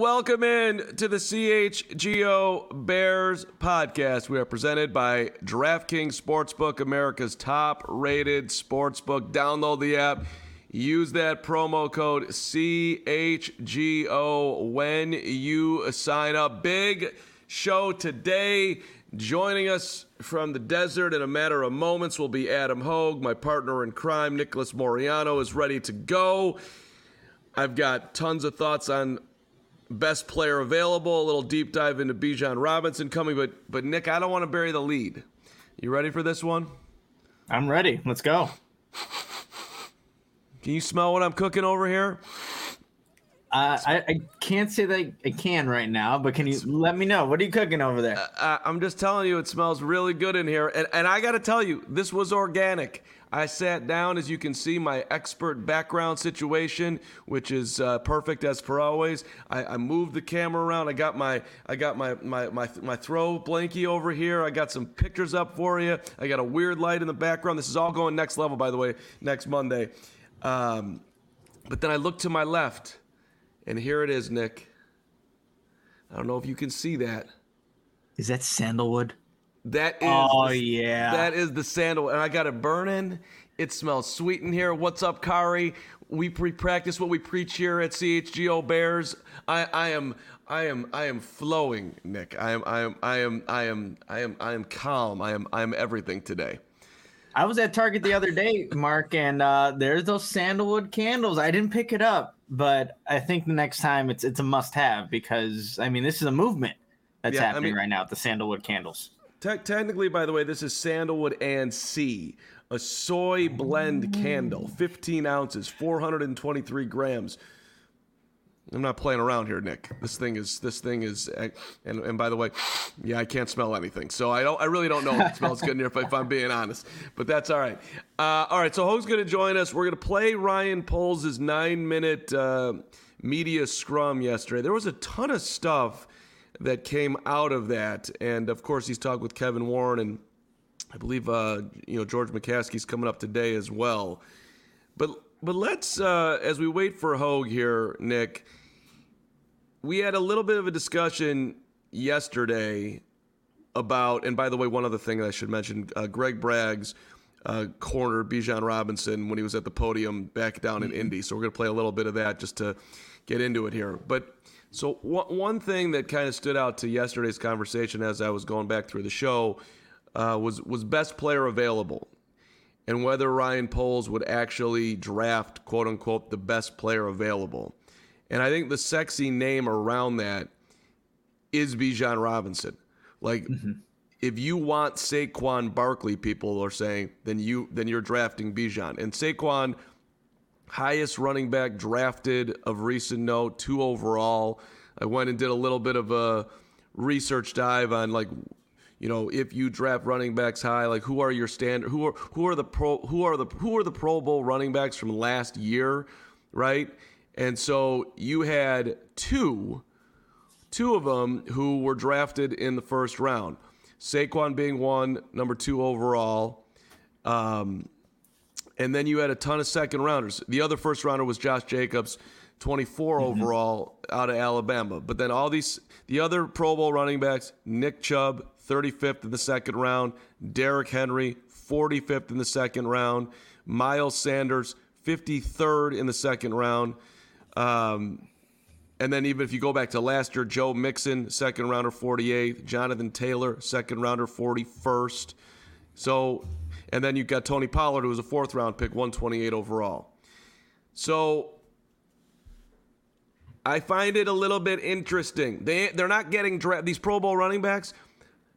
Welcome in to the CHGO Bears podcast. We are presented by DraftKings Sportsbook, America's top rated sportsbook. Download the app. Use that promo code CHGO when you sign up. Big show today. Joining us from the desert in a matter of moments will be Adam Hoge. My partner in crime, Nicholas Moreano, is ready to go. I've got tons of thoughts on best player available, a little deep dive into Bijan Robinson coming, but but Nick, I don't want to bury the lead. You ready for this one? I'm ready. Let's go. Can you smell what I'm cooking over here? Uh, I, I can't say that I can right now, but can you let me know? What are you cooking over there? Uh, I'm just telling you, it smells really good in here. And, and I got to tell you, this was organic. I sat down, as you can see, my expert background situation, which is uh, perfect as per always. I, I, moved the camera around. I got my I got my, my my my throw blankie over here. I got some pictures up for you. I got a weird light in the background. This is all going next level, by the way, next Monday. Um, but then I look to my left, and here it is, Nick. I don't know if you can see that. Is that sandalwood? That is Oh the, yeah. That is the sandal. And I got it burning. It smells sweet in here. What's up, Kari? We pre-practice what we preach here at CHGO Bears. I, I am I am I am flowing, Nick. I am I am I am I am I am I am calm. I am I am everything today. I was at Target the other day, Mark, and uh, there's those sandalwood candles. I didn't pick it up, but I think the next time it's it's a must-have because I mean this is a movement that's yeah, happening I mean, right now. The sandalwood candles. Te- technically, by the way, this is sandalwood and sea, a soy blend candle, 15 ounces, 423 grams. I'm not playing around here, Nick. This thing is this thing is, and and by the way, yeah, I can't smell anything, so I don't, I really don't know if it smells good in here if, if I'm being honest. But that's all right. Uh, all right, so Hoge's going to join us. We're going to play Ryan Poles' nine minute uh, media scrum yesterday. There was a ton of stuff that came out of that. And of course, he's talked with Kevin Warren, and I believe uh, you know George McCaskey's coming up today as well. But but let's uh, as we wait for Hoge here, Nick. We had a little bit of a discussion yesterday about, and by the way, one other thing I should mention: uh, Greg Braggs uh, corner Bijan Robinson when he was at the podium back down in mm-hmm. Indy. So we're going to play a little bit of that just to get into it here. But so one thing that kind of stood out to yesterday's conversation as I was going back through the show uh, was was best player available, and whether Ryan Poles would actually draft quote unquote the best player available. And I think the sexy name around that is Bijan Robinson. Like mm-hmm. if you want Saquon Barkley, people are saying, then you then you're drafting Bijan. And Saquon highest running back drafted of recent note, two overall. I went and did a little bit of a research dive on like you know if you draft running backs high like who are your standard who are who are the pro who are the who are the pro bowl running backs from last year right? And so you had two two of them who were drafted in the first round. Saquon being one number 2 overall. Um, and then you had a ton of second rounders. The other first rounder was Josh Jacobs, 24 mm-hmm. overall out of Alabama. But then all these, the other Pro Bowl running backs, Nick Chubb, 35th in the second round, Derrick Henry, 45th in the second round, Miles Sanders, 53rd in the second round. Um, and then even if you go back to last year, Joe Mixon, second rounder, 48th, Jonathan Taylor, second rounder, 41st. So and then you've got Tony Pollard, who was a fourth round pick, 128 overall. So I find it a little bit interesting. They they're not getting dra- these Pro Bowl running backs.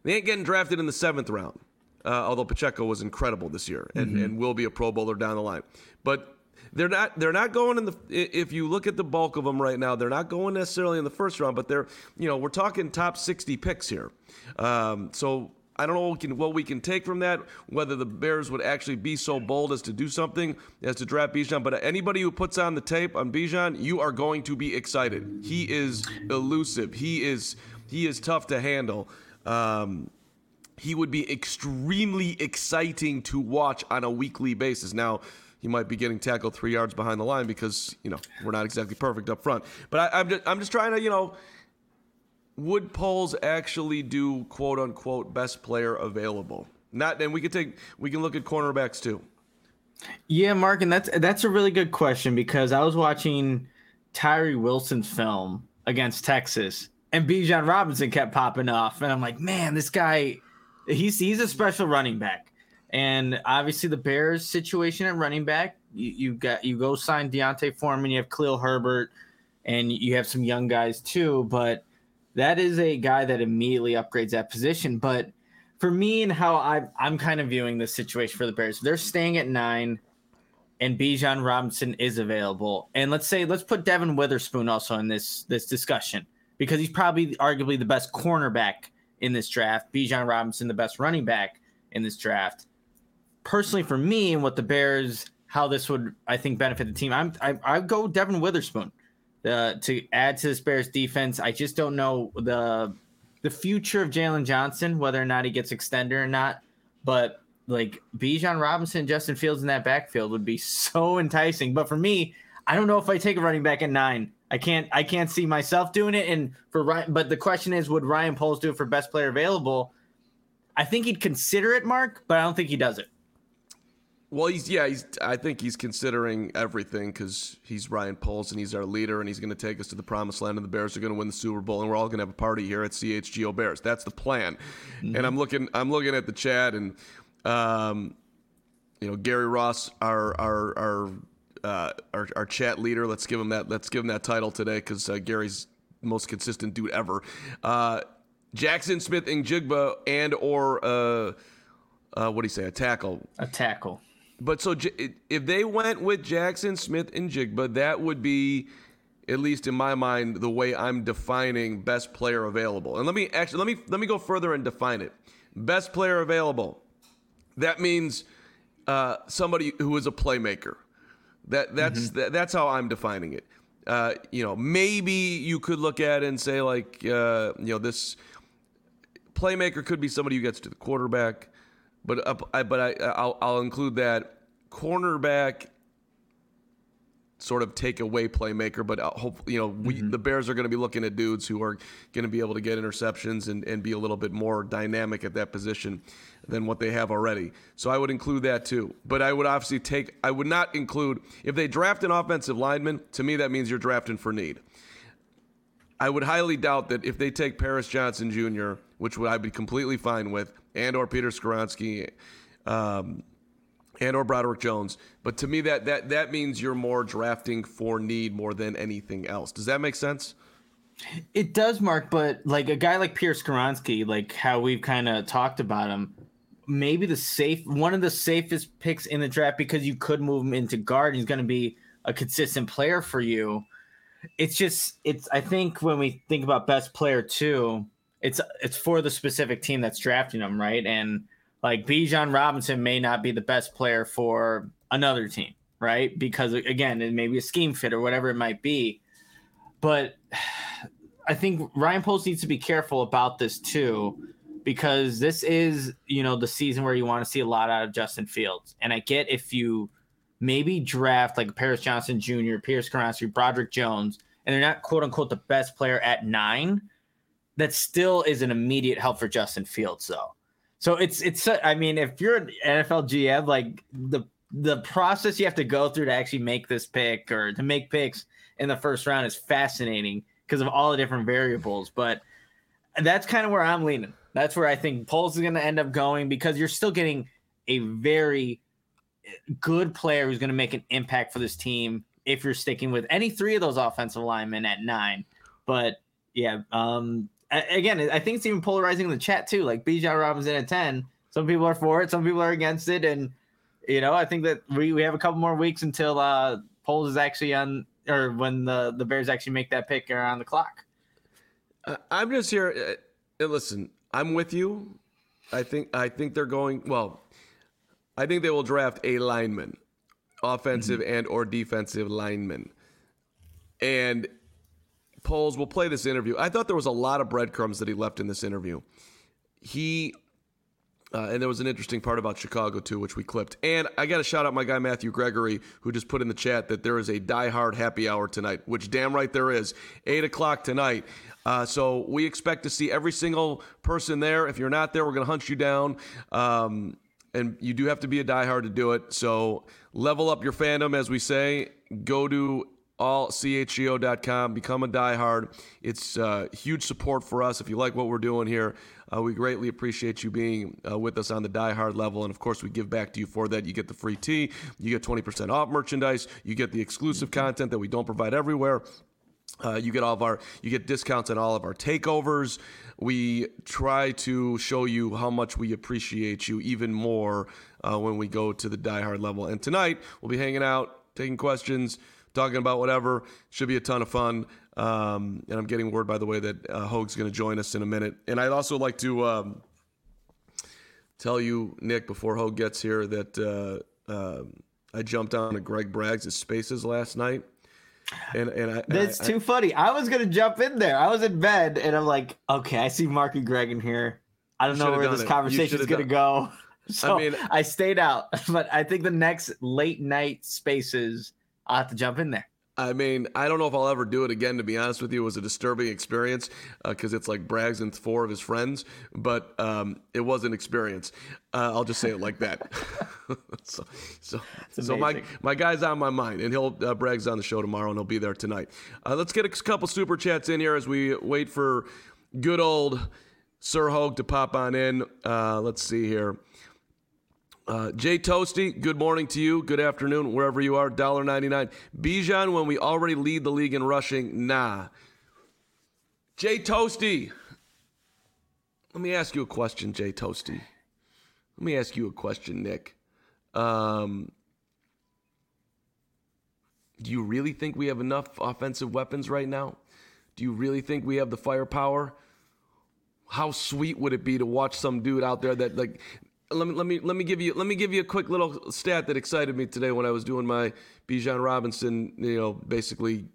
They ain't getting drafted in the seventh round. Uh, although Pacheco was incredible this year and, mm-hmm. and will be a Pro Bowler down the line. But they're not they're not going in the if you look at the bulk of them right now they're not going necessarily in the first round but they're you know we're talking top 60 picks here um, so I don't know what we, can, what we can take from that, whether the Bears would actually be so bold as to do something as to draft Bijan. But anybody who puts on the tape on Bijan, you are going to be excited. He is elusive. He is he is tough to handle. Um, he would be extremely exciting to watch on a weekly basis. Now, he might be getting tackled three yards behind the line because you know we're not exactly perfect up front. But I, am just, I'm just trying to you know would Poles actually do quote unquote best player available? Not, and we could take we can look at cornerbacks too. Yeah, Mark, and that's that's a really good question because I was watching Tyree Wilson's film against Texas, and Bijan Robinson kept popping off, and I'm like, man, this guy, he's he's a special running back, and obviously the Bears situation at running back, you, you got you go sign D'Onta Foreman, you have Khalil Herbert, and you have some young guys too, but that is a guy that immediately upgrades that position. But for me and how I, I'm kind of viewing this situation for the Bears, they're staying at nine, and Bijan Robinson is available. And let's say let's put Devon Witherspoon also in this this discussion because he's probably arguably the best cornerback in this draft. Bijan Robinson, the best running back in this draft. Personally, for me and what the Bears, how this would I think benefit the team, I'm I I go Devon Witherspoon uh, to add to this Bears defense. I just don't know the the future of Jaylon Johnson, whether or not he gets extended or not. But like Bijan Robinson, Justin Fields in that backfield would be so enticing. But for me, I don't know if I take a running back at nine. I can't I can't see myself doing it. And for Ryan, but the question is, would Ryan Poles do it for best player available? I think he'd consider it, Mark, but I don't think he does it. Well, he's yeah, he's. I think he's considering everything because he's Ryan Poles and he's our leader, and he's going to take us to the promised land, and the Bears are going to win the Super Bowl, and we're all going to have a party here at CHGO Bears. That's the plan. Mm-hmm. And I'm looking, I'm looking at the chat, and um, you know, Gary Ross, our our our uh, our, our chat leader. Let's give him that. Let's give him that title today because uh, Gary's most consistent dude ever. Uh, Jaxon Smith-Njigba and or uh, uh, what do you say? A tackle. A tackle. But so if they went with Jaxon Smith-Njigba, that would be, at least in my mind, the way I'm defining best player available. And let me actually let me let me go further and define it. Best player available. That means uh, somebody who is a playmaker. That that's mm-hmm. that, that's how I'm defining it. Uh, you know, maybe you could look at it and say like, uh, you know, this playmaker could be somebody who gets to the quarterback. But uh, I, but I I'll, I'll include that cornerback sort of take away playmaker, but uh, hopefully, you know, we, mm-hmm. the Bears are going to be looking at dudes who are going to be able to get interceptions and, and be a little bit more dynamic at that position than what they have already. So I would include that too. But I would obviously take, I would not include, if they draft an offensive lineman, to me, that means you're drafting for need. I would highly doubt that if they take Paris Johnson Jr., which would I be completely fine with, and or Peter Skoronski, um, and or Broderick Jones. But to me, that that that means you're more drafting for need more than anything else. Does that make sense? It does, Mark. But like a guy like Pierce Skoronski, like how we've kind of talked about him, maybe the safe one of the safest picks in the draft because you could move him into guard. He's going to be a consistent player for you. It's just it's. I think when we think about best player too, it's it's for the specific team that's drafting them, right? And like Bijan Robinson may not be the best player for another team, right? Because again, it may be a scheme fit or whatever it might be. But I think Ryan Poles needs to be careful about this too, because this is, you know, the season where you want to see a lot out of Justin Fields. And I get if you maybe draft like Paris Johnson Jr., Pierce Skoronski, Broderick Jones, and they're not quote unquote the best player at nine that still is an immediate help for Justin Fields, though. So it's it's. I mean, if you're an NFL GM, like the the process you have to go through to actually make this pick or to make picks in the first round is fascinating because of all the different variables. But that's kind of where I'm leaning. That's where I think Poles is going to end up going because you're still getting a very good player who's going to make an impact for this team if you're sticking with any three of those offensive linemen at nine. But yeah, um, again, I think it's even polarizing in the chat too. Like Bijan Robinson at 10. Some people are for it, some people are against it. And You know, I think that we, we have a couple more weeks until uh Poles is actually on or when the the Bears actually make that pick around the clock. I'm just here. Uh, listen, I'm with you. I think I think they're going well. I think they will draft a lineman, offensive mm-hmm. and or defensive lineman, and Poles will play this interview. I thought there was a lot of breadcrumbs that he left in this interview. He uh, and there was an interesting part about Chicago too, which we clipped. And I got to shout out my guy Matthew Gregory, who just put in the chat that there is a Die Hard happy hour tonight, which damn right there is. Eight o'clock tonight. Uh, so we expect to see every single person there. If you're not there, we're going to hunt you down. Um, and you do have to be a diehard to do it. So level up your fandom, as we say. Go to allchgo.com, become a diehard. It's uh, huge support for us. If you like what we're doing here, uh, we greatly appreciate you being uh, with us on the diehard level. And of course, we give back to you for that. You get the free tea, you get 20% off merchandise, you get the exclusive content that we don't provide everywhere. Uh, you get all of our you get discounts on all of our takeovers. We try to show you how much we appreciate you even more uh, when we go to the diehard level. And tonight we'll be hanging out, taking questions, talking about whatever. Should be a ton of fun. Um, and I'm getting word, by the way, that uh, Hoge's going to join us in a minute. And I'd also like to um, tell you, Nick, before Hoge gets here, that uh, uh, I jumped on to Greg Braggs' Spaces last night. And, and I, that's I, too I, funny. I was gonna jump in there. I was in bed, and I'm like, okay, I see Mark and Greg in here. I don't know where this conversation is gonna go. So I mean, I stayed out, but I think the next late night spaces, I'll have to jump in there. I mean, I don't know if I'll ever do it again. To be honest with you, it was a disturbing experience because uh, it's like Braggs and four of his friends, but um, it was an experience. Uh, I'll just say it like that. so, so, so my my guy's on my mind, and he'll uh, Braggs on the show tomorrow, and he'll be there tonight. Uh, let's get a couple super chats in here as we wait for good old Sir Hoge to pop on in. Uh, let's see here. Uh, Jay Toasty, good morning to you. Good afternoon, wherever you are. $1.99. Bijan, when we already lead the league in rushing, nah. Jay Toasty, let me ask you a question, Jay Toasty. Let me ask you a question, Nick. Um, do you really think we have enough offensive weapons right now? Do you really think we have the firepower? How sweet would it be to watch some dude out there that like let me let me let me give you let me give you a quick little stat that excited me today when I was doing my Bijan Robinson, you know, basically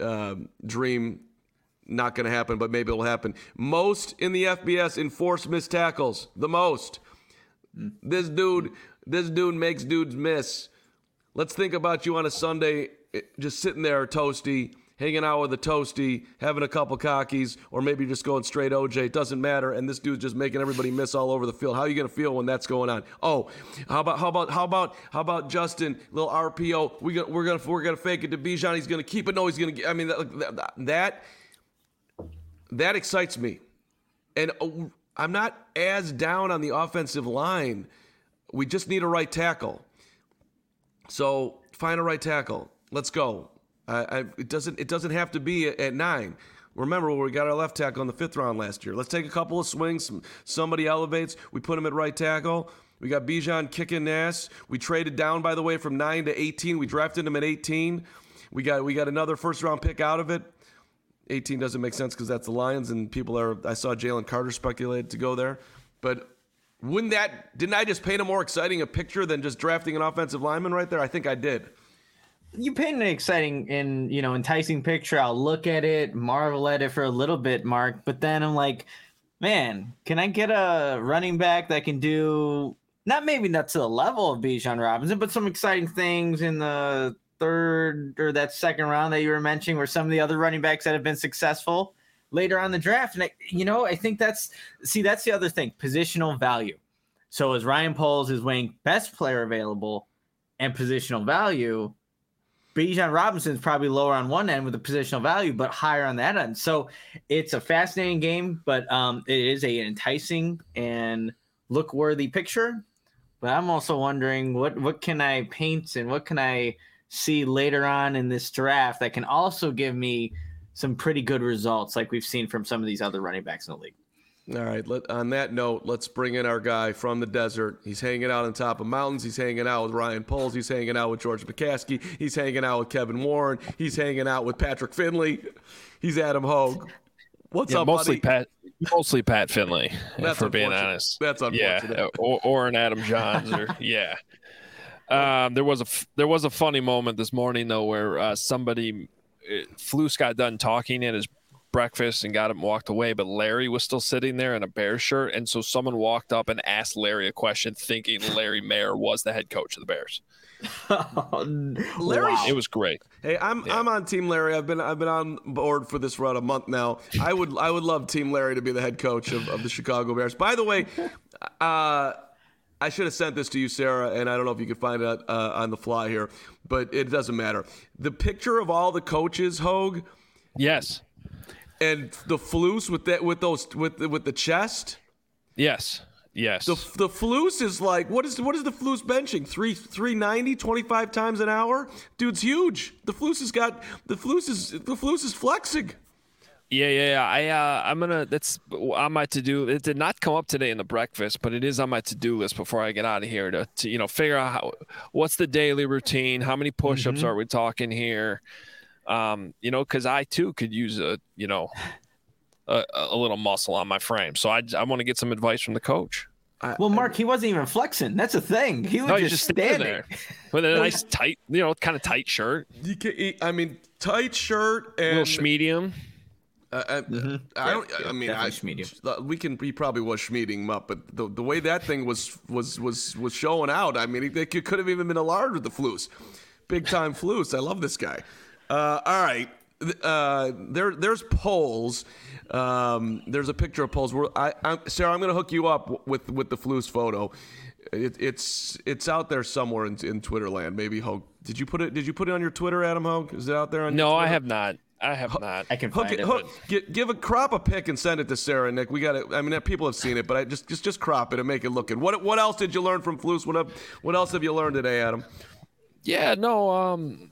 uh, dream. Not going to happen, but maybe it'll happen. Most in the FBS enforced missed tackles. The most. This dude, this dude makes dudes miss. Let's think about you on a Sunday, eh, just sitting there, toasty hanging out with a toasty, having a couple cockies, or maybe just going straight OJ. It doesn't matter. And this dude's just making everybody miss all over the field. How are you going to feel when that's going on? Oh, how about how about how about how about Justin? Little RPO. We got, we're gonna we're gonna fake it to Bijan. He's gonna keep it. No, he's gonna. I mean that that that excites me, and oh, I'm not as down on the offensive line. We just need a right tackle. So find a right tackle. Let's go. I, it doesn't it doesn't have to be at, at nine. Remember we got our left tackle in the fifth round last year. Let's take a couple of swings. Somebody elevates. We put him at right tackle. We got Bijan kicking ass. We traded down, by the way, from nine to 18. We drafted him at 18. We got we got another first round pick out of it. 18 doesn't make sense because that's the Lions, and people are. I saw Jalen Carter speculated to go there, but wouldn't that? Didn't I just paint a more exciting a picture than just drafting an offensive lineman right there? I think I did you paint an exciting and you know enticing picture. I'll look at it, marvel at it for a little bit, Mark. But then I'm like, man, can I get a running back that can do not maybe not to the level of Bijan Robinson, but some exciting things in the third or that second round that you were mentioning, where some of the other running backs that have been successful later on the draft. And I, you know, I think that's see that's the other thing, positional value. So as Ryan Poles is weighing best player available and positional value, Bijan Robinson is probably lower on one end with the positional value, but higher on that end. So it's a fascinating game, but um, it is a enticing and look worthy picture. But I'm also wondering what what can I paint and what can I see later on in this draft that can also give me some pretty good results, like we've seen from some of these other running backs in the league. All right. Let, on that note, let's bring in our guy from the desert. He's hanging out on top of mountains. He's hanging out with Ryan Poles. He's hanging out with George McCaskey. He's hanging out with Kevin Warren. He's hanging out with Patrick Finley. He's Adam Hoge. What's yeah, up, mostly buddy? Pat, mostly Pat Finley, That's for being honest. That's unfortunate. Yeah, or, or an Adam Jahns, or yeah. Um, there was a there was a funny moment this morning though where uh, somebody, uh, Flus got done talking and his breakfast and got him walked away, but Larry was still sitting there in a bear shirt, and so someone walked up and asked Larry a question, thinking Larry Mayer was the head coach of the Bears. Larry- It was great. Hey, I'm Yeah. I'm on Team Larry. I've been I've been on board for this for about a month now. I would I would love Team Larry to be the head coach of, of the Chicago Bears. By the way, uh, I should have sent this to you, Sarah, and I don't know if you could find it uh, on the fly here, but it doesn't matter. The picture of all the coaches, Hoge, Yes, and the flus with that with those with the, with the chest. yes, yes. The the flus is like what is what is the flus benching? Three 390, 25 times an hour? Dude's huge. The flus has got the flus is the flus is flexing. Yeah, yeah, yeah. I, uh, I'm gonna. That's on my to do. It did not come up today in the breakfast, but it is on my to do list before I get out of here to, to you know, figure out how, what's the daily routine, how many push-ups Mm-hmm. are we talking here, um, you know, because I too could use a, you know, a, a little muscle on my frame. So I, I want to get some advice from the coach. Well, Mark, he wasn't even flexing. That's a thing. He was No, just, just standing standing. there with a nice tight, you know, kind of tight shirt, You can, he- I mean, tight shirt and little medium. Uh, I, I don't. Yeah, I mean, I, definitely Schmedium. we can. He probably was schmeeding him up, but the, the way that thing was was was was showing out. I mean, it, could have even been a large with the flus, big time flus. I love this guy. Uh, all right, uh, there there's Poles. Um, there's a picture of Poles. Where I, I, Sarah, I'm going to hook you up with with the flus photo. It, it's it's out there somewhere in, in Twitter land. Maybe Hoge. Did you put it? Did you put it on your Twitter, Adam Hoge? Is it out there on? your No, I have not. I have not. I can Hook find it, it. hook, gi- give a crop a pic and send it to Sarah and Nick. We got it. I mean, people have seen it, but I just just just crop it and make it look good. What what else did you learn from Flus? What up, what else have you learned today, Adam? Yeah, no, um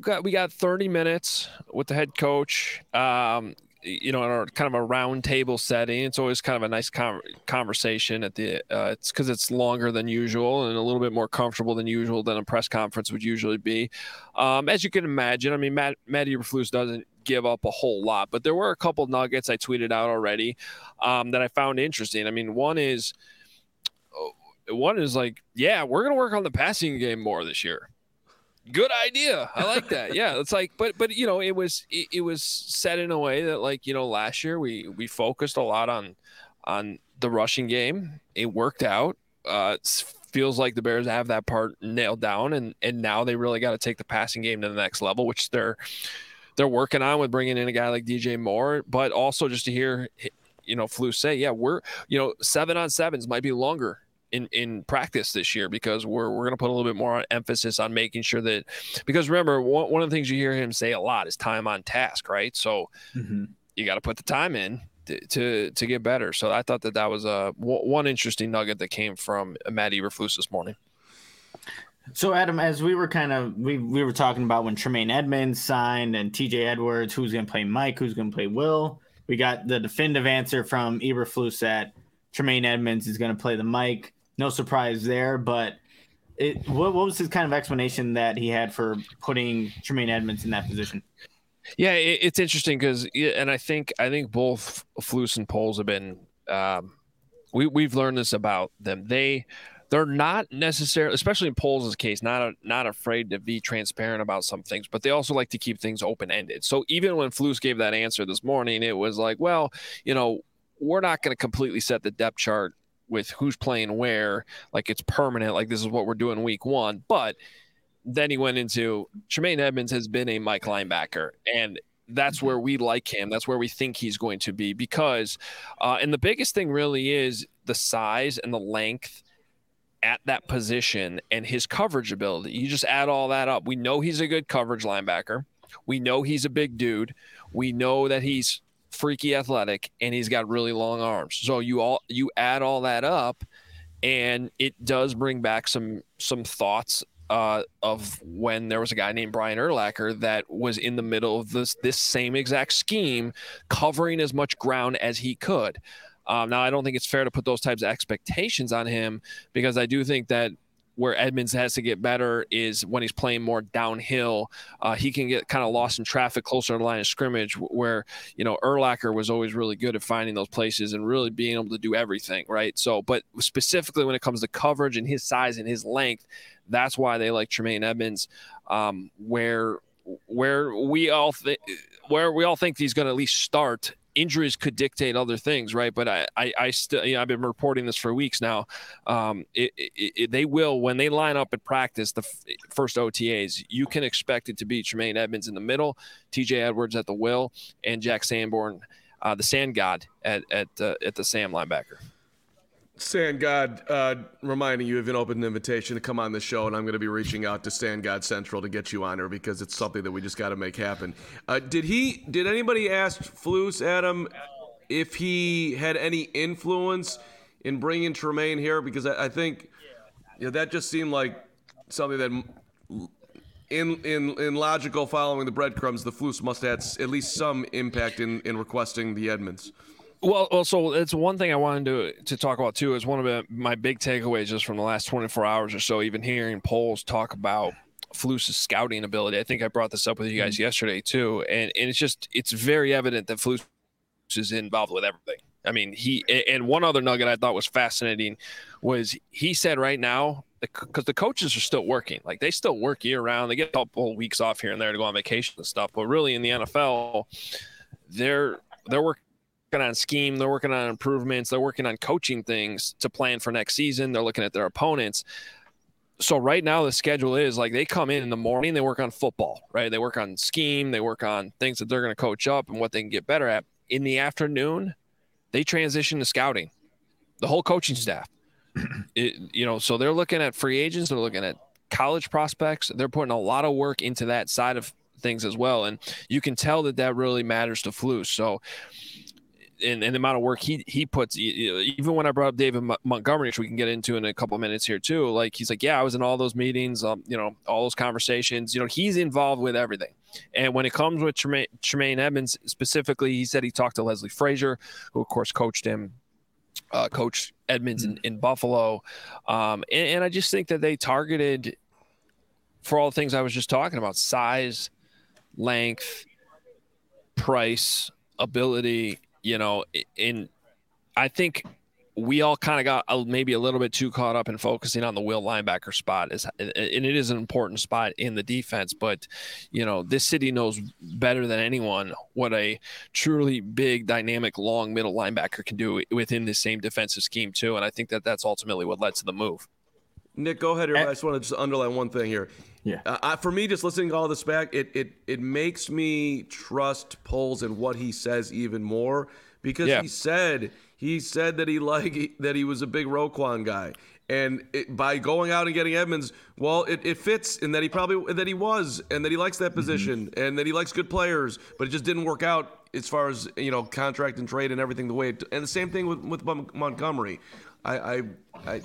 got we got 30 minutes with the head coach. Um you know, in our kind of a round table setting. It's always kind of a nice con- conversation at the uh, it's cuz it's longer than usual and a little bit more comfortable than usual than a press conference would usually be. Um as you can imagine, I mean Matt Matt Eberflus doesn't give up a whole lot, but there were a couple nuggets I tweeted out already um that I found interesting. I mean, one is one is like, yeah, we're gonna work on the passing game more this year. Good idea. I like that. Yeah, it's like, but but you know, it was it, it was set in a way that like you know last year we we focused a lot on on the rushing game. It worked out. Uh, feels like the Bears have that part nailed down, and and now they really got to take the passing game to the next level, which they're they're working on with bringing in a guy like DJ Moore, but also just to hear you know Flu say, yeah, we're you know seven on sevens might be longer in, in practice this year because we're, we're going to put a little bit more emphasis on making sure that because remember one, one of the things you hear him say a lot is time on task right so Mhm. you got to put the time in to, to to get better so i thought that that was a one interesting nugget that came from matt eberflus this morning So Adam, as we were kind of we we were talking about when Tremaine Edmunds signed and TJ Edwards, who's going to play Mike, who's going to play Will. We got the definitive answer from Eberflus that Tremaine Edmunds is going to play the Mike. No surprise there, but it what, what was his kind of explanation that he had for putting Tremaine Edmunds in that position? Yeah, it, it's interesting because, and I think I think both Flus and Poles have been. Um, we we've learned this about them. They they're not necessarily, especially in Poles' case, not not afraid to be transparent about some things, but they also like to keep things open ended. So even when Flus gave that answer this morning, it was like, well, you know, we're not going to completely set the depth chart with who's playing where, like it's permanent, like this is what we're doing week one, but then he went into Tremaine Edmunds has been a Mike linebacker, and that's where we like him. That's where we think he's going to be because, uh, and the biggest thing really is the size and the length at that position and his coverage ability. You just add all that up. We know he's a good coverage linebacker. We know he's a big dude. We know that he's freaky athletic and he's got really long arms. So you all you add all that up and it does bring back some some thoughts uh, of when there was a guy named Brian Urlacher that was in the middle of this this same exact scheme, covering as much ground as he could. Um, now, I don't think it's fair to put those types of expectations on him because I do think that where Edmunds has to get better is when he's playing more downhill. Uh, he can get kind of lost in traffic closer to the line of scrimmage, where you know Urlacher was always really good at finding those places and really being able to do everything right. So, but specifically when it comes to coverage and his size and his length, that's why they like Tremaine Edmunds. Um, where where we all where we all think he's going to at least start injuries could dictate other things, right? But I, I, I still, you know, I've been reporting this for weeks now. Um, it, it, it, they will when they line up at practice, the f- first OTAs, you can expect it to be Tremaine Edmunds in the middle, T.J. Edwards at the will, and Jack Sanborn, uh, the Sand God at at uh, at the Sam linebacker. Sand God, uh, reminding you of an open invitation to come on the show, and I'm going to be reaching out to Sand God Central to get you on here because it's something that we just got to make happen. Uh, did he? Did anybody ask Flus Adam if he had any influence in bringing Tremaine here? Because I, I think that just seemed like something that, in in in logical following the breadcrumbs, the Flus must have had at least some impact in in requesting the Edmunds. Well, well, so it's one thing I wanted to to talk about too. Is one of my big takeaways just from the last 24 hours or so. Even hearing Poles talk about Flus's scouting ability. I think I brought this up with you guys mm-hmm. yesterday too, and and it's just it's very evident that Flus is involved with everything. I mean, he and one other nugget I thought was fascinating was he said right now because the coaches are still working, like they still work year round. They get a couple weeks off here and there to go on vacation and stuff, but really in the NFL, they're they're working on scheme, they're working on improvements, they're working on coaching things to plan for next season. They're looking at their opponents. So right now the schedule is like they come in in the morning, they work on football, right? They work on scheme, they work on things that they're going to coach up and what they can get better at. In the afternoon, they transition to scouting. The whole coaching staff. It, you know, so they're looking at free agents, they're looking at college prospects. They're putting a lot of work into that side of things as well, and you can tell that that really matters to Flus. So and, and the amount of work he he puts even when I brought up David Montgomery, which we can get into in a couple of minutes here too. Like he's like, yeah, I was in all those meetings, um, you know, all those conversations. You know, he's involved with everything. And when it comes with Tremaine, Tremaine Edmunds specifically, he said he talked to Leslie Frazier, who of course coached him, uh, coach Edmunds in, in Buffalo, um, and, and I just think that they targeted for all the things I was just talking about: size, length, price, ability you know, in I think we all kind of got a, maybe a little bit too caught up in focusing on the will linebacker spot is and it is an important spot in the defense but you know this city knows better than anyone what a truly big dynamic long middle linebacker can do within the same defensive scheme too and i think that that's ultimately what led to the move nick go ahead here i just want to just underline one thing here yeah. Uh, for me, just listening to all this back, it it it makes me trust Poles and what he says even more because yeah. he said he said that he like that he was a big Roquan guy, and it, by going out and getting Edmunds, well, it, it fits in that he probably that he was and that he likes that mm-hmm. position mm-hmm. and that he likes good players, but it just didn't work out as far as you know contract and trade and everything the way. It, and the same thing with with Montgomery. I, I, I,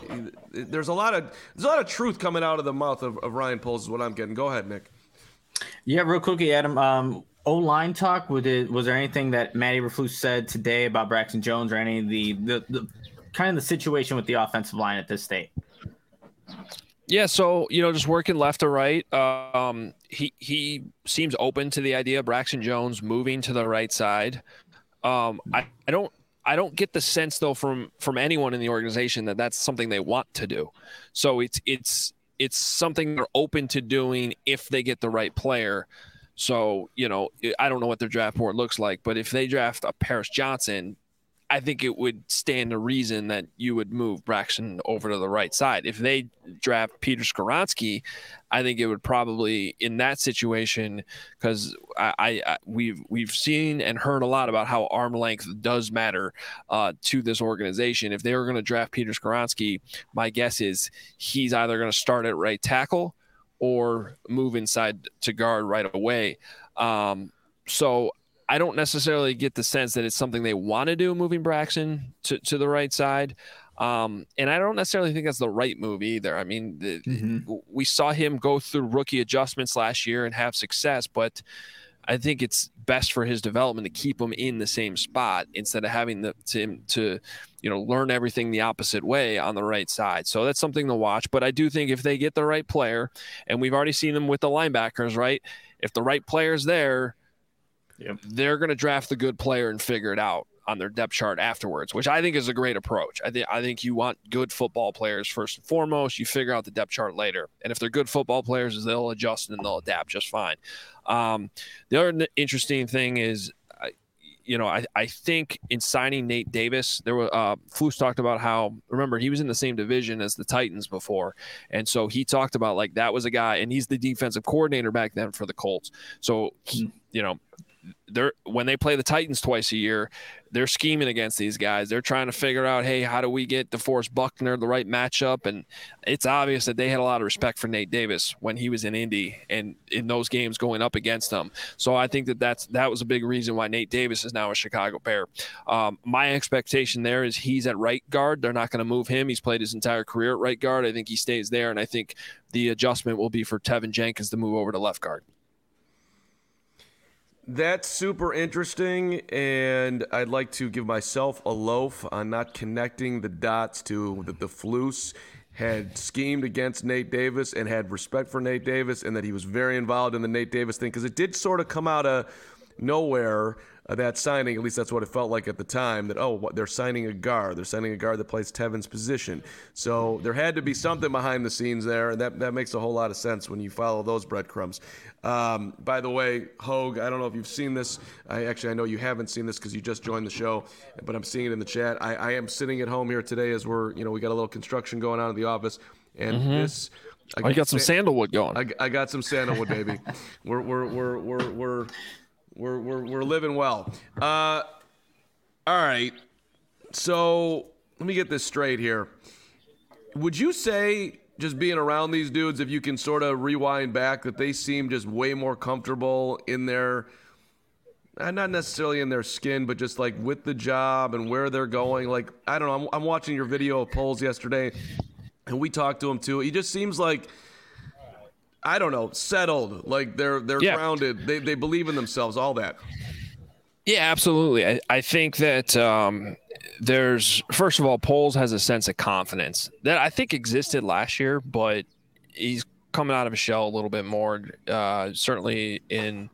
there's a lot of there's a lot of truth coming out of the mouth of, of Ryan Poles is what I'm getting. Go ahead, Nick. Yeah, real quickly, Adam. Um, O line talk. Was it was there anything that Matt Eberflus said today about Braxton Jones or any of the, the the kind of the situation with the offensive line at this state? Yeah, so you know, just working left to right. Um, he he seems open to the idea of Braxton Jones moving to the right side. Um, I, I don't I don't get the sense though from from anyone in the organization that that's something they want to do. So it's it's it's something they're open to doing if they get the right player. So you know I don't know what their draft board looks like, but if they draft a Paris Johnson, I think it would stand to reason that you would move Braxton over to the right side. If they draft Peter Skoronski, I think it would probably in that situation because I, I, we've we've seen and heard a lot about how arm length does matter uh, to this organization. If they were going to draft Peter Skoronski, my guess is he's either going to start at right tackle or move inside to guard right away. Um, so I don't necessarily get the sense that it's something they want to do, moving Braxton to, to the right side. Um, and I don't necessarily think that's the right move either. I mean, the, mm-hmm. we saw him go through rookie adjustments last year and have success, but I think it's best for his development to keep him in the same spot instead of having the, to to you know learn everything the opposite way on the right side. So that's something to watch. But I do think if they get the right player, and we've already seen them with the linebackers, right? If the right player's there, yep. they're going to draft the good player and figure it out on their depth chart afterwards, which I think is a great approach. I think I think you want good football players first and foremost. You figure out the depth chart later, and if they're good football players, they'll adjust and they'll adapt just fine. Um, the other interesting thing is. You know, I, I think in signing Nate Davis, there was uh, Flus talked about how remember he was in the same division as the Titans before, and so he talked about like that was a guy, and he's the defensive coordinator back then for the Colts. So he, you know, they're when they play the Titans twice a year, they're scheming against these guys. They're trying to figure out, hey, how do we get DeForest Buckner the right matchup? And it's obvious that they had a lot of respect for Nate Davis when he was in Indy and in those games going up against them. So I think that that's that was a big reason why Nate Davis is now a Chicago Bear. Um, my expectation there is he's at right guard. They're not going to move him. He's played his entire career at right guard. I think he stays there, and I think the adjustment will be for Teven Jenkins to move over to left guard. That's super interesting, and I'd like to give myself a loaf on not connecting the dots to that the Flus had schemed against Nate Davis and had respect for Nate Davis, and that he was very involved in the Nate Davis thing because it did sort of come out of nowhere that signing, at least that's what it felt like at the time, that, oh, what, they're signing a guard. They're signing a guard that plays Teven's position. So there had to be something behind the scenes there, and that, that makes a whole lot of sense when you follow those breadcrumbs. Um, by the way, Hoge, I don't know if you've seen this. I actually, I know you haven't seen this because you just joined the show, but I'm seeing it in the chat. I, I, am sitting at home here today as we're, you know, we got a little construction going on in the office, and mm-hmm. this. I oh, got some sandalwood going. I, I got some sandalwood, baby. we're, we're, we're, we're, we're we're we're we're living well. Uh, all right. So let me get this straight here. Would you say just being around these dudes, if you can sort of rewind back, that they seem just way more comfortable in their, uh, not necessarily in their skin, but just like with the job and where they're going. Like I don't know. I'm, I'm watching your video of Poles yesterday, and we talked to him too. He just seems like I don't know, settled. Like they're they're yeah. grounded. They they believe in themselves. All that. Yeah, absolutely. I, I think that um, there's first of all, Poles has a sense of confidence that I think existed last year, but he's coming out of a shell a little bit more. Uh, certainly in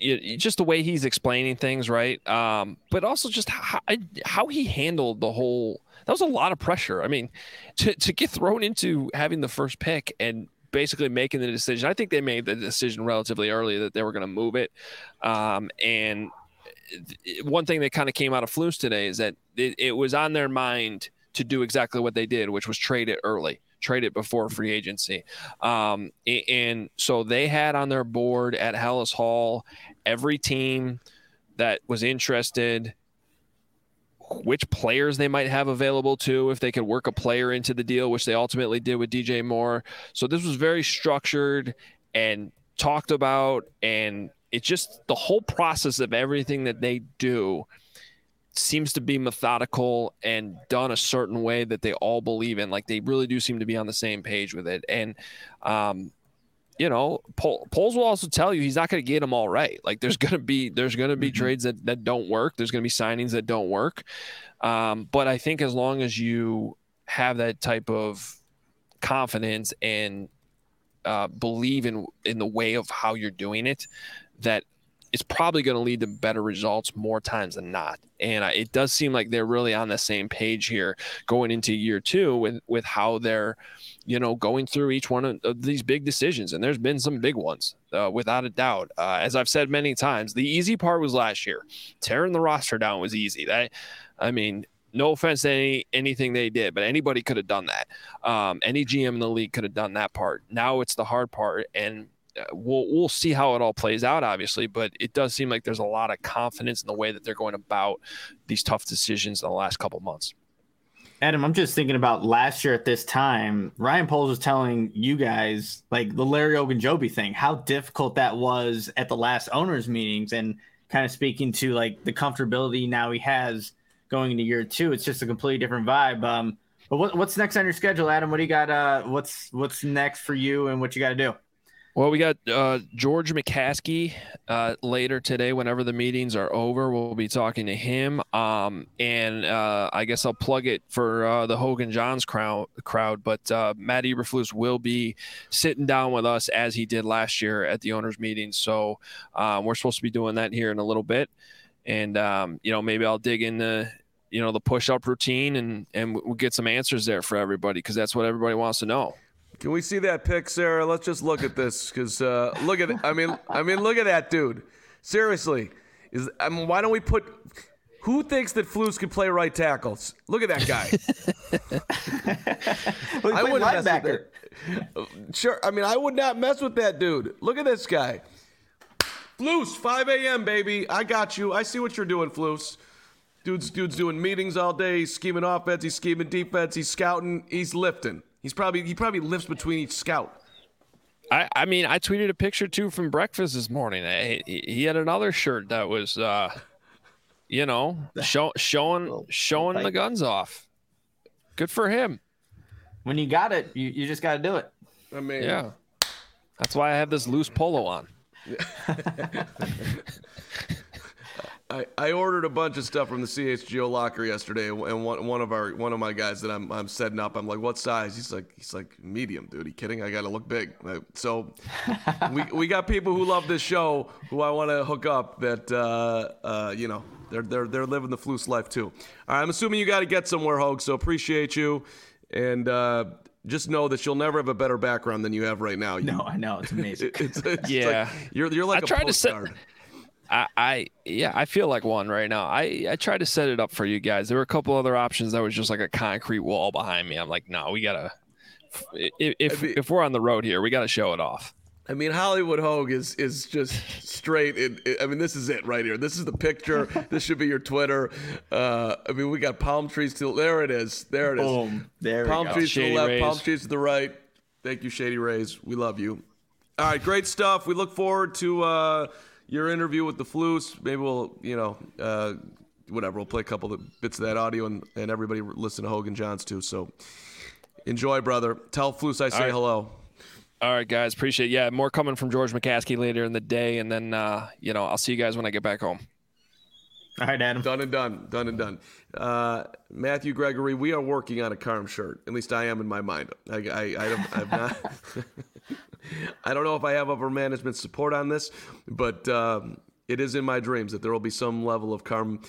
just the way he's explaining things, right? Um, but also just how, how he handled the whole that was a lot of pressure. I mean, to, to get thrown into having the first pick and basically making the decision. I think they made the decision relatively early that they were going to move it. Um, and one thing that kind of came out of Flus today is that it, it, was on their mind to do exactly what they did, which was trade it early, trade it before free agency. Um, and so they had on their board at Halas Hall every team that was interested which players they might have available to if they could work a player into the deal, which they ultimately did with DJ Moore. So this was very structured and talked about, and it just the whole process of everything that they do seems to be methodical and done a certain way that they all believe in. Like they really do seem to be on the same page with it. And um, you know, Poles will also tell you he's not going to get them all right. Like there's going to be there's going to be mm-hmm. trades that that don't work. There's going to be signings that don't work. Um, but I think as long as you have that type of confidence and uh, believe in in the way of how you're doing it, that it's probably going to lead to better results more times than not. And uh, it does seem like they're really on the same page here going into year two with with how they're you know, going through each one of, of these big decisions. And there's been some big ones, uh, without a doubt. Uh, as I've said many times, the easy part was last year. Tearing the roster down was easy. That, I mean, no offense to any anything they did, but anybody could have done that. Um, any GM in the league could have done that part. Now it's the hard part, and we'll we'll see how it all plays out, obviously. But it does seem like there's a lot of confidence in the way that they're going about these tough decisions in the last couple months. Adam, I'm just thinking about last year at this time. Ryan Poles was telling you guys like the Larry Ogunjobi thing, how difficult that was at the last owners meetings, and kind of speaking to like the comfortability now he has going into year two. It's just a completely different vibe. Um, but what, what's next on your schedule, Adam? What do you got? Uh, what's what's next for you, and what you got to do? Well, we got uh, George McCaskey uh, later today. Whenever the meetings are over, we'll be talking to him. Um, and uh, I guess I'll plug it for uh, the Hoge and Jahns crowd. crowd but uh, Matt Eberflus will be sitting down with us as he did last year at the owners' meeting. So um, we're supposed to be doing that here in a little bit. And um, you know, maybe I'll dig into you know the push-up routine and and we'll get some answers there for everybody because that's what everybody wants to know. Can we see that pic, Sarah? Let's just look at this because uh, look at it. I mean, I mean, look at that dude. Seriously, is I mean, why don't we put? Who thinks that Flus can play right tackles? Look at that guy. well, I wouldn't mess with that. Sure, I mean, I would not mess with that dude. Look at this guy. Flus, 5 a.m. baby. I got you. I see what you're doing, Flus. Dude's dude's doing meetings all day. He's scheming offense. He's scheming defense. He's scouting. He's lifting. He's probably he probably lifts between each scout. I, I mean, I tweeted a picture too from breakfast this morning. He, he had another shirt that was, uh, you know, show, showing showing the guns off. Good for him. When you got it, you, you just got to do it. I mean, yeah. That's why I have this loose polo on. I, I ordered a bunch of stuff from the CHGO locker yesterday, and one, one of our one of my guys that I'm, I'm setting up, I'm like, "What size?" He's like, "He's like medium, dude. Are you kidding? I got to look big." So we we got people who love this show who I want to hook up. That uh, uh, you know they're they're they're living the Flus life too. All right, I'm assuming you got to get somewhere, Hoge. So appreciate you, and uh, just know that you'll never have a better background than you have right now. You, no, I know it's amazing. It's, it's yeah, like, you're you're like I a tried postcard. To set, I, I, yeah, I feel like one right now. I I tried to set it up for you guys. There were a couple other options that was just like a concrete wall behind me. I'm like, no, we gotta. If if, I mean, if we're on the road here, we got to show it off. I mean, Hollywood Hoge is is just straight. In, I mean, this is it right here. This is the picture. this should be your Twitter. Uh, I mean, we got palm trees to there. It is. There it is. Boom. There. Palm trees Shady to the left. Rays. Palm trees to the right. Thank you, Shady Rays. We love you. All right, great stuff. We look forward to. Uh, your interview with the Flus. Maybe we'll, you know, uh, whatever. We'll play a couple of bits of that audio and, and everybody listen to Hoge and Jahns too. So enjoy, brother. Tell Flus I say right. hello. All right, guys. Appreciate it. Yeah, more coming from George McCaskey later in the day. And then, uh, you know, I'll see you guys when I get back home. All right, Adam. Done and done. Done and done. Uh, Matthew Gregory, we are working on a Carm shirt. At least I am in my mind. I, I, I, I'm not. I don't know if I have upper management support on this, but um, it is in my dreams that there will be some level of Carm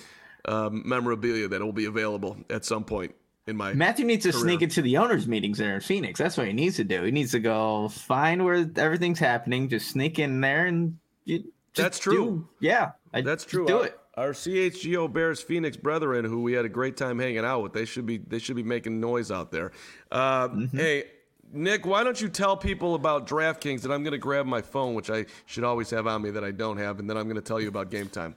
um, memorabilia that will be available at some point in my Matthew needs to career. sneak into the owners' meetings there in Phoenix. That's what he needs to do. He needs to go find where everything's happening, just sneak in there and. That's true. Do, yeah, I, that's true. Do it our CHGO Bears Phoenix brethren, who we had a great time hanging out with, they should be they should be making noise out there. Uh, mm-hmm. Hey, Nick, why don't you tell people about DraftKings? And I'm going to grab my phone, which I should always have on me that I don't have, and then I'm going to tell you about game time.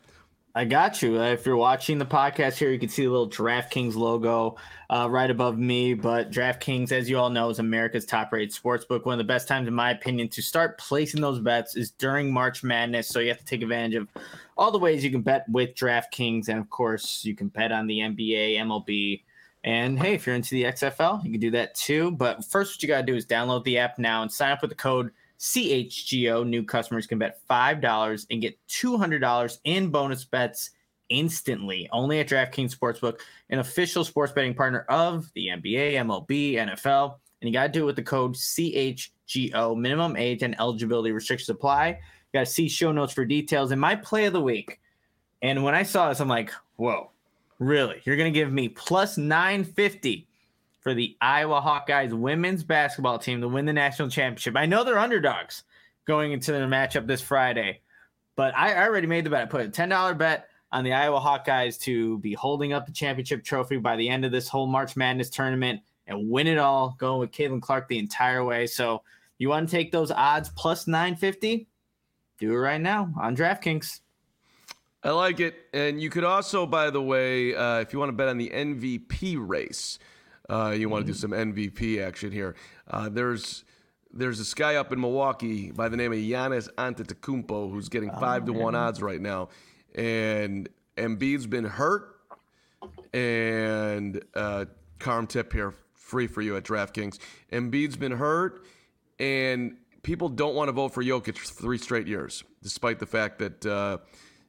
I got you. Uh, if you're watching the podcast here, you can see the little DraftKings logo uh, right above me. But DraftKings, as you all know, is America's top-rated sportsbook. One of the best times, in my opinion, to start placing those bets is during March Madness. So you have to take advantage of all the ways you can bet with DraftKings, and of course, you can bet on the NBA, MLB, and hey, if you're into the XFL, you can do that too. But first, what you got to do is download the app now and sign up with the code CHGO. New customers can bet $5 and get $200 in bonus bets instantly only at DraftKings Sportsbook, an official sports betting partner of the NBA, MLB, NFL. And you got to do it with the code CHGO. Minimum age and eligibility restrictions apply. You got to see show notes for details. And my play of the week. And when I saw this, I'm like, whoa, really? You're going to give me plus 950 for the Iowa Hawkeyes women's basketball team to win the national championship. I know they're underdogs going into the matchup this Friday, but I already made the bet. I put a $10 bet on the Iowa Hawkeyes to be holding up the championship trophy by the end of this whole March Madness tournament and win it all, going with Caitlin Clark the entire way. So you want to take those odds plus 950? Do it right now on DraftKings. I like it. And you could also, by the way, uh, if you want to bet on the MVP race, uh, you want to do some MVP action here. Uh, there's there's this guy up in Milwaukee by the name of Giannis Antetokounmpo who's getting oh, five to one odds right now, and Embiid's been hurt, and uh, Carm tip here, free for you at DraftKings. Embiid's been hurt, and people don't want to vote for Jokic for three straight years, despite the fact that uh,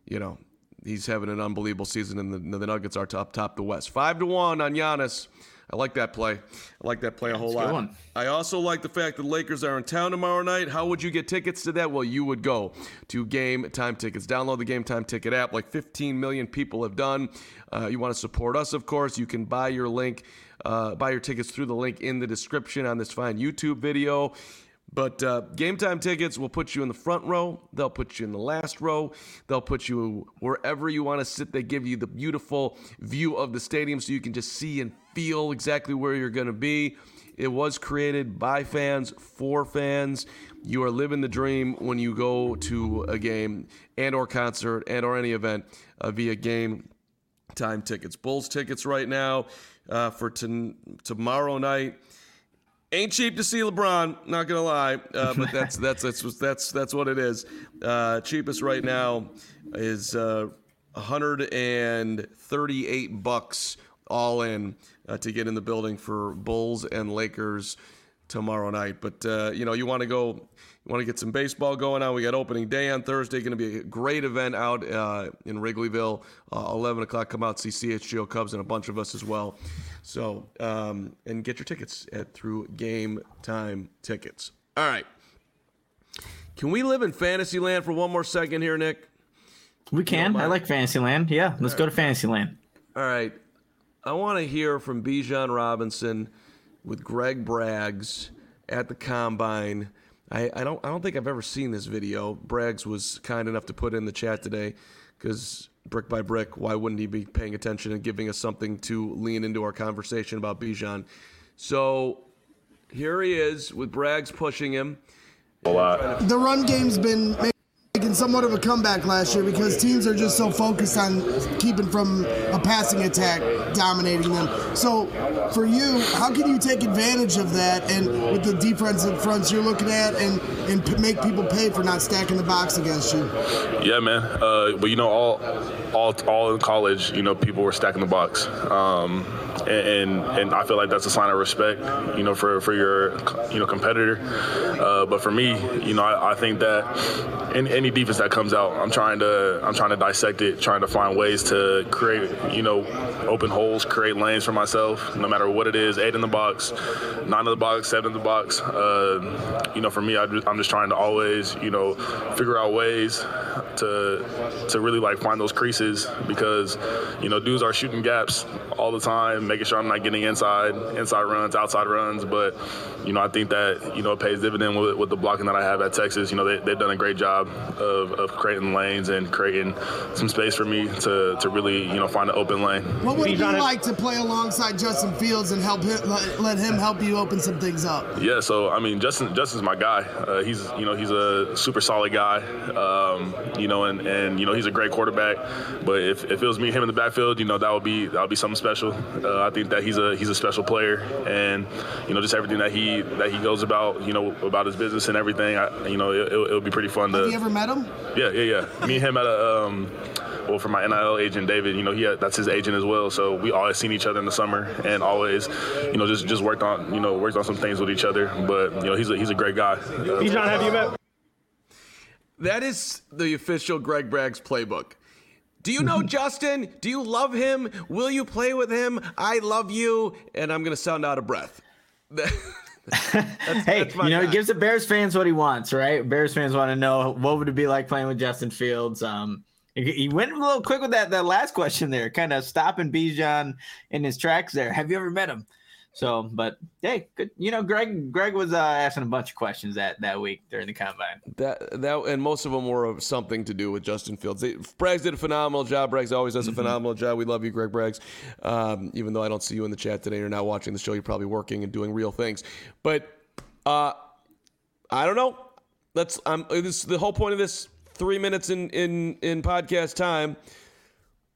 you know he's having an unbelievable season, and the, the Nuggets are top top the West. Five to one on Giannis. I like that play. I like that play a whole That's lot. I also like the fact that Lakers are in town tomorrow night. How would you get tickets to that? Well, you would go to Game Time Tickets. Download the Game Time Ticket app, like 15 million people have done. Uh, you want to support us, of course. You can buy your link, uh, buy your tickets through the link in the description on this fine YouTube video. But uh, game time tickets will put you in the front row. They'll put you in the last row. They'll put you wherever you want to sit. They give you the beautiful view of the stadium so you can just see and feel exactly where you're going to be. It was created by fans for fans. You are living the dream when you go to a game and or concert and or any event uh, via game time tickets. Bulls tickets right now uh, for t- tomorrow night. Ain't cheap to see LeBron, not gonna lie, uh, but that's that's that's that's that's what it is. Uh, cheapest right now is uh, 138 bucks all in uh, to get in the building for Bulls and Lakers tomorrow night. But uh, you know, you want to go, you want to get some baseball going on. We got opening day on Thursday. Going to be a great event out uh, in Wrigleyville. Uh, 11 o'clock. Come out see CHGO Cubs and a bunch of us as well. So um, and get your tickets at through Game Time Tickets. All right. Can we live in Fantasyland for one more second here, Nick? We can. I like Fantasyland. Yeah, let's go to Fantasyland. All right. I want to hear from Bijan Robinson with Greg Braggs at the combine. I, I don't I don't think I've ever seen this video. Braggs was kind enough to put in the chat today because brick by brick, why wouldn't he be paying attention and giving us something to lean into our conversation about Bijan? So here he is with Braggs pushing him. Uh, the run game's been making somewhat of a comeback last year because teams are just so focused on keeping from a passing attack dominating them. So, for you, how can you take advantage of that and with the defensive fronts you're looking at and and make people pay for not stacking the box against you? Yeah, man. Uh, but you know, all, all, all in college, you know, people were stacking the box, um, and, and and I feel like that's a sign of respect, you know, for for your you know competitor. Uh, but for me, you know, I, I think that in any defense that comes out, I'm trying to I'm trying to dissect it, trying to find ways to create you know open holes, create lanes for myself, no matter what it is, eight in the box, nine in the box, seven in the box. Uh, you know, for me, I, I'm just trying to always you know figure out ways to to really like find those creases because you know dudes are shooting gaps all the time, making sure I'm not getting inside inside runs, outside runs. But you know I think that you know it pays dividend with, with the blocking that I have at Texas. You know they, they've done a great job of, of creating lanes and creating some space for me to, to really you know find an open lane. What would it be like to play alongside Justin Fields and help him, let, let him help you open some things up? Yeah, so I mean, Justin Justin's my guy. Uh, he's you know he's a super solid guy. Um, you know, and, and you know he's a great quarterback. But if, if it was me and him in the backfield, you know that would be that would be something special. Uh, I think that he's a he's a special player, and you know just everything that he that he goes about, you know about his business and everything. I, you know it, it'll be pretty fun to. Have you ever met him? Yeah, yeah, yeah. Me and him at a. Um, well, for my NIL agent David, you know, he had, that's his agent as well. So we always seen each other in the summer and always, you know, just just worked on, you know, worked on some things with each other. But you know, he's a, he's a great guy. Uh, Bijan, have you met? That is the official Greg Braggs playbook. Do you know Justin? Do you love him? Will you play with him? I love you. And I'm going to sound out of breath. hey, you know, guy. it gives the Bears fans what he wants, right? Bears fans want to know what would it be like playing with Justin Fields. Um, he- he went a little quick with that that last question there, kind of stopping Bijan in his tracks there. Have you ever met him? So, but hey, good. You know, Greg Greg was uh, asking a bunch of questions that that week during the combine. That that and most of them were of something to do with Justin Fields. They, Braggs did a phenomenal job. Braggs always does a phenomenal job. We love you, Greg Braggs. Um, even though I don't see you in the chat today, you're not watching the show. You're probably working and doing real things. But uh, I don't know. Let's. I'm. this the whole point of this three minutes in in in podcast time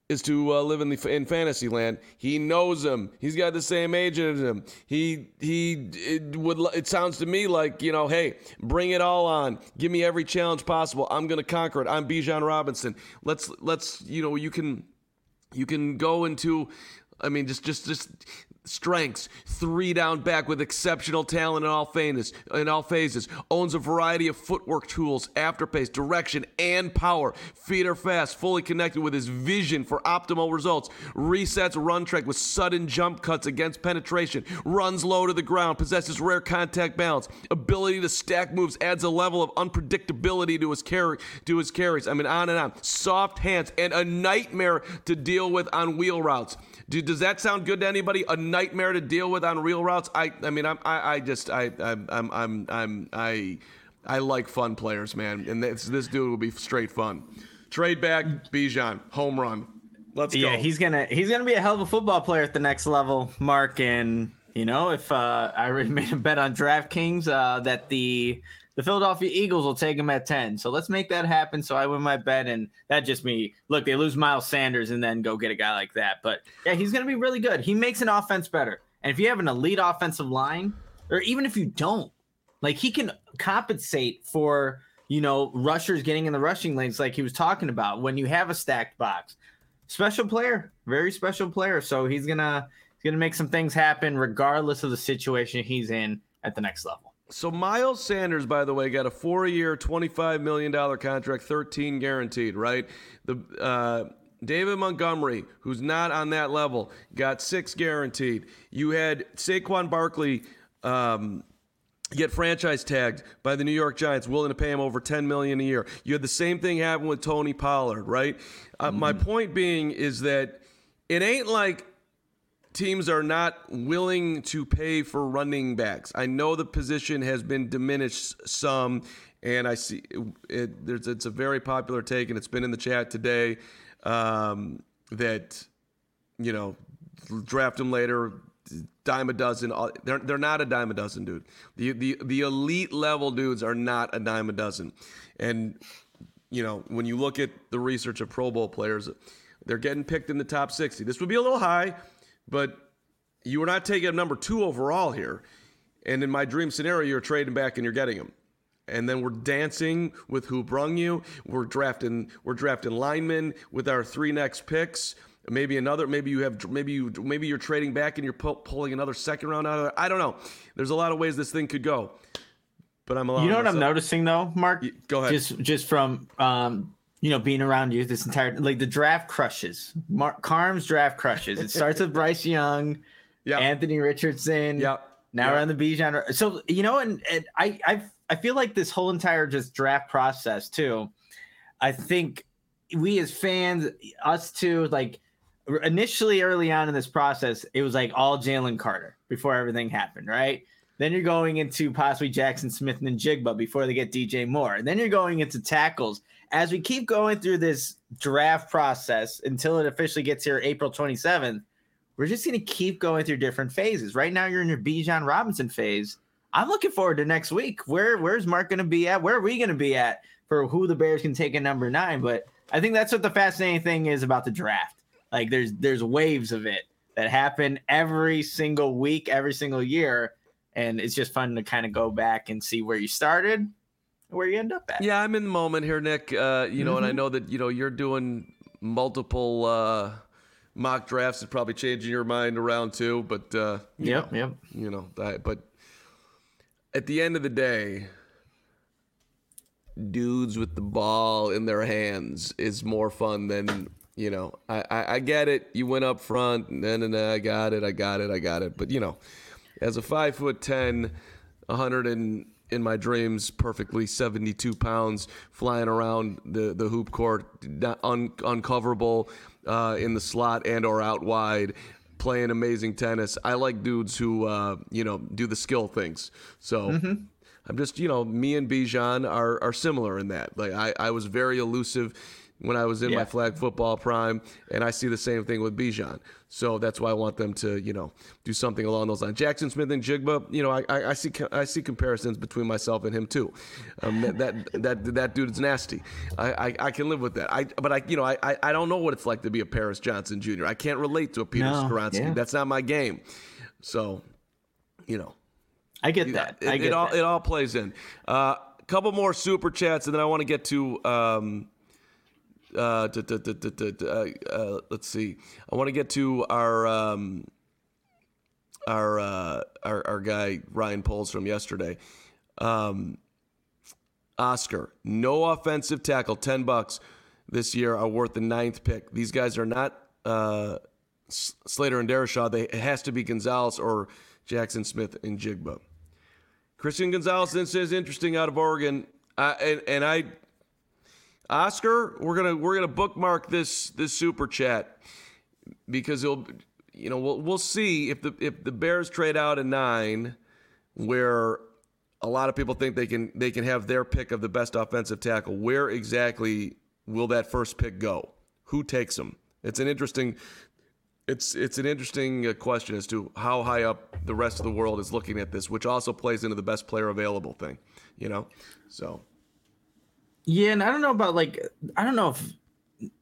is to uh, live in the in fantasy land. He knows him. He's got the same age as him. He he it would. It sounds to me like you know, hey, bring it all on. Give me every challenge possible. I'm gonna conquer it. I'm Bijan Robinson. Let's let's you know you can You can go into I mean, just just just strengths, three down back with exceptional talent in all phases. In all phases, owns a variety of footwork tools, afterpace, direction, and power. Feet are fast, fully connected with his vision for optimal results. Resets run track with sudden jump cuts against penetration. Runs low to the ground, possesses rare contact balance. Ability to stack moves adds a level of unpredictability to his carry to his carries. I mean, on and on. Soft hands and a nightmare to deal with on wheel routes. Dude, does that sound good to anybody? A nightmare to deal with on real routes. I, I mean, I'm, I, I just, I, I'm, I'm, I'm, I'm I, I like fun players, man, and this, this dude will be straight fun. Trade back, Bijan, home run. Let's go. Yeah, he's gonna, he's gonna be a hell of a football player at the next level, Mark. And you know, if uh, I already made a bet on DraftKings uh, that the the Philadelphia Eagles will take him at 10. So let's make that happen. So I win my bet. And that just me look, they lose Miles Sanders and then go get a guy like that. But yeah, he's going to be really good. He makes an offense better. And if you have an elite offensive line, or even if you don't, like he can compensate for, you know, rushers getting in the rushing lanes, like he was talking about when you have a stacked box. Special player, very special player. So he's gonna he's gonna make some things happen regardless of the situation he's in at the next level. So Miles Sanders, by the way, got a four-year, twenty-five million dollar contract, thirteen guaranteed. Right. The uh, David Montgomery, who's not on that level, got six guaranteed. You had Saquon Barkley. Um, get franchise tagged by the New York Giants, willing to pay him over 10 million a year. You had the same thing happen with Tony Pollard, right? Uh, mm-hmm. My point being is that it ain't like teams are not willing to pay for running backs. I know the position has been diminished some, and I see it, it, it's a very popular take, and it's been in the chat today um, that you know draft them later, dime a dozen. They're they're not a dime a dozen, dude. The the the elite level dudes are not a dime a dozen, and you know when you look at the research of Pro Bowl players, they're getting picked in the top sixty. This would be a little high but you were not taking number two overall here. And in my dream scenario, you're trading back and you're getting him. And then we're dancing with who brung you. We're drafting we're drafting linemen with our three next picks. Maybe another. Maybe you have. Maybe you. Maybe you're trading back and you're pulling another second round out of there. I don't know. There's a lot of ways this thing could go. But I'm. You know what myself. I'm noticing though, Mark? Go ahead. Just just from um, you know, being around you this entire like the draft crushes. Mark Carm's draft crushes. It starts with Bryce Young, yeah, Anthony Richardson. Yeah. Now yep. we're on the Bijan. So you know, and, and I I I feel like this whole entire just draft process too. I think we as fans, us too, like initially early on in this process, it was like all Jalen Carter before everything happened, right? Then you're going into possibly Jaxon Smith-Njigba before they get DJ Moore. And then you're going into tackles as we keep going through this draft process until it officially gets here April 27th, we're just going to keep going through different phases. Right now, you're in your Bijan Robinson phase. I'm looking forward to next week. Where where's Mark going to be at? Where are we going to be at for who the Bears can take at number nine? But I think that's what the fascinating thing is about the draft. Like there's there's waves of it that happen every single week, every single year, and it's just fun to kind of go back and see where you started where you end up at. Yeah, I'm in the moment here, Nick. Uh, you know, mm-hmm. and I mm-hmm. know that you know you're doing multiple uh, mock drafts. Is probably changing your mind around too, but uh, yep, know, yep. You know, that, but at the end of the day, dudes with the ball in their hands is more fun than you know. I, I, I get it. You went up front, and then I got it. I got it. I got it. But you know, as a five foot ten, hundred and in my dreams perfectly 72 pounds flying around the, the hoop court un, uncoverable uh, in the slot and or out wide playing amazing tennis. I like dudes who uh, you know do the skill things. So mm-hmm. i'm just you know me and bijan are, are similar in that. Like I, I was very elusive when I was in yeah. my flag football prime, and I see the same thing with Bijan. So that's why I want them to, you know, do something along those lines. Jaxon Smith-Njigba, you know, I, I, I see I see comparisons between myself and him too. Um, that, that that that dude is nasty. I, I, I, can live with that. I but I you know I, I don't know what it's like to be a Paris Johnson Jr. I can't relate to a Peter no, Skoronski. Yeah. That's not my game. So, you know, I get that. It, I get it all that. it all plays in. A uh, couple more super chats, and then I want to get to. Um, uh, uh, uh, let's see. I want to get to our um, our, uh, our our guy Ryan Poles from yesterday. Um, Oscar, no offensive tackle, ten bucks this year are worth the ninth pick. These guys are not uh, Slater and Darrisaw. They it has to be Gonzalez or Jaxon Smith-Njigba. Christian Gonzalez is interesting out of Oregon, uh, and and I Oscar, we're gonna we're gonna bookmark this this super chat because it'll you know we'll we'll see if the if the Bears trade out a nine where a lot of people think they can they can have their pick of the best offensive tackle. Where exactly will that first pick go? Who takes them? It's an interesting it's it's an interesting uh, question as to how high up the rest of the world is looking at this, which also plays into the best player available thing, you know. So yeah, and I don't know about like I don't know if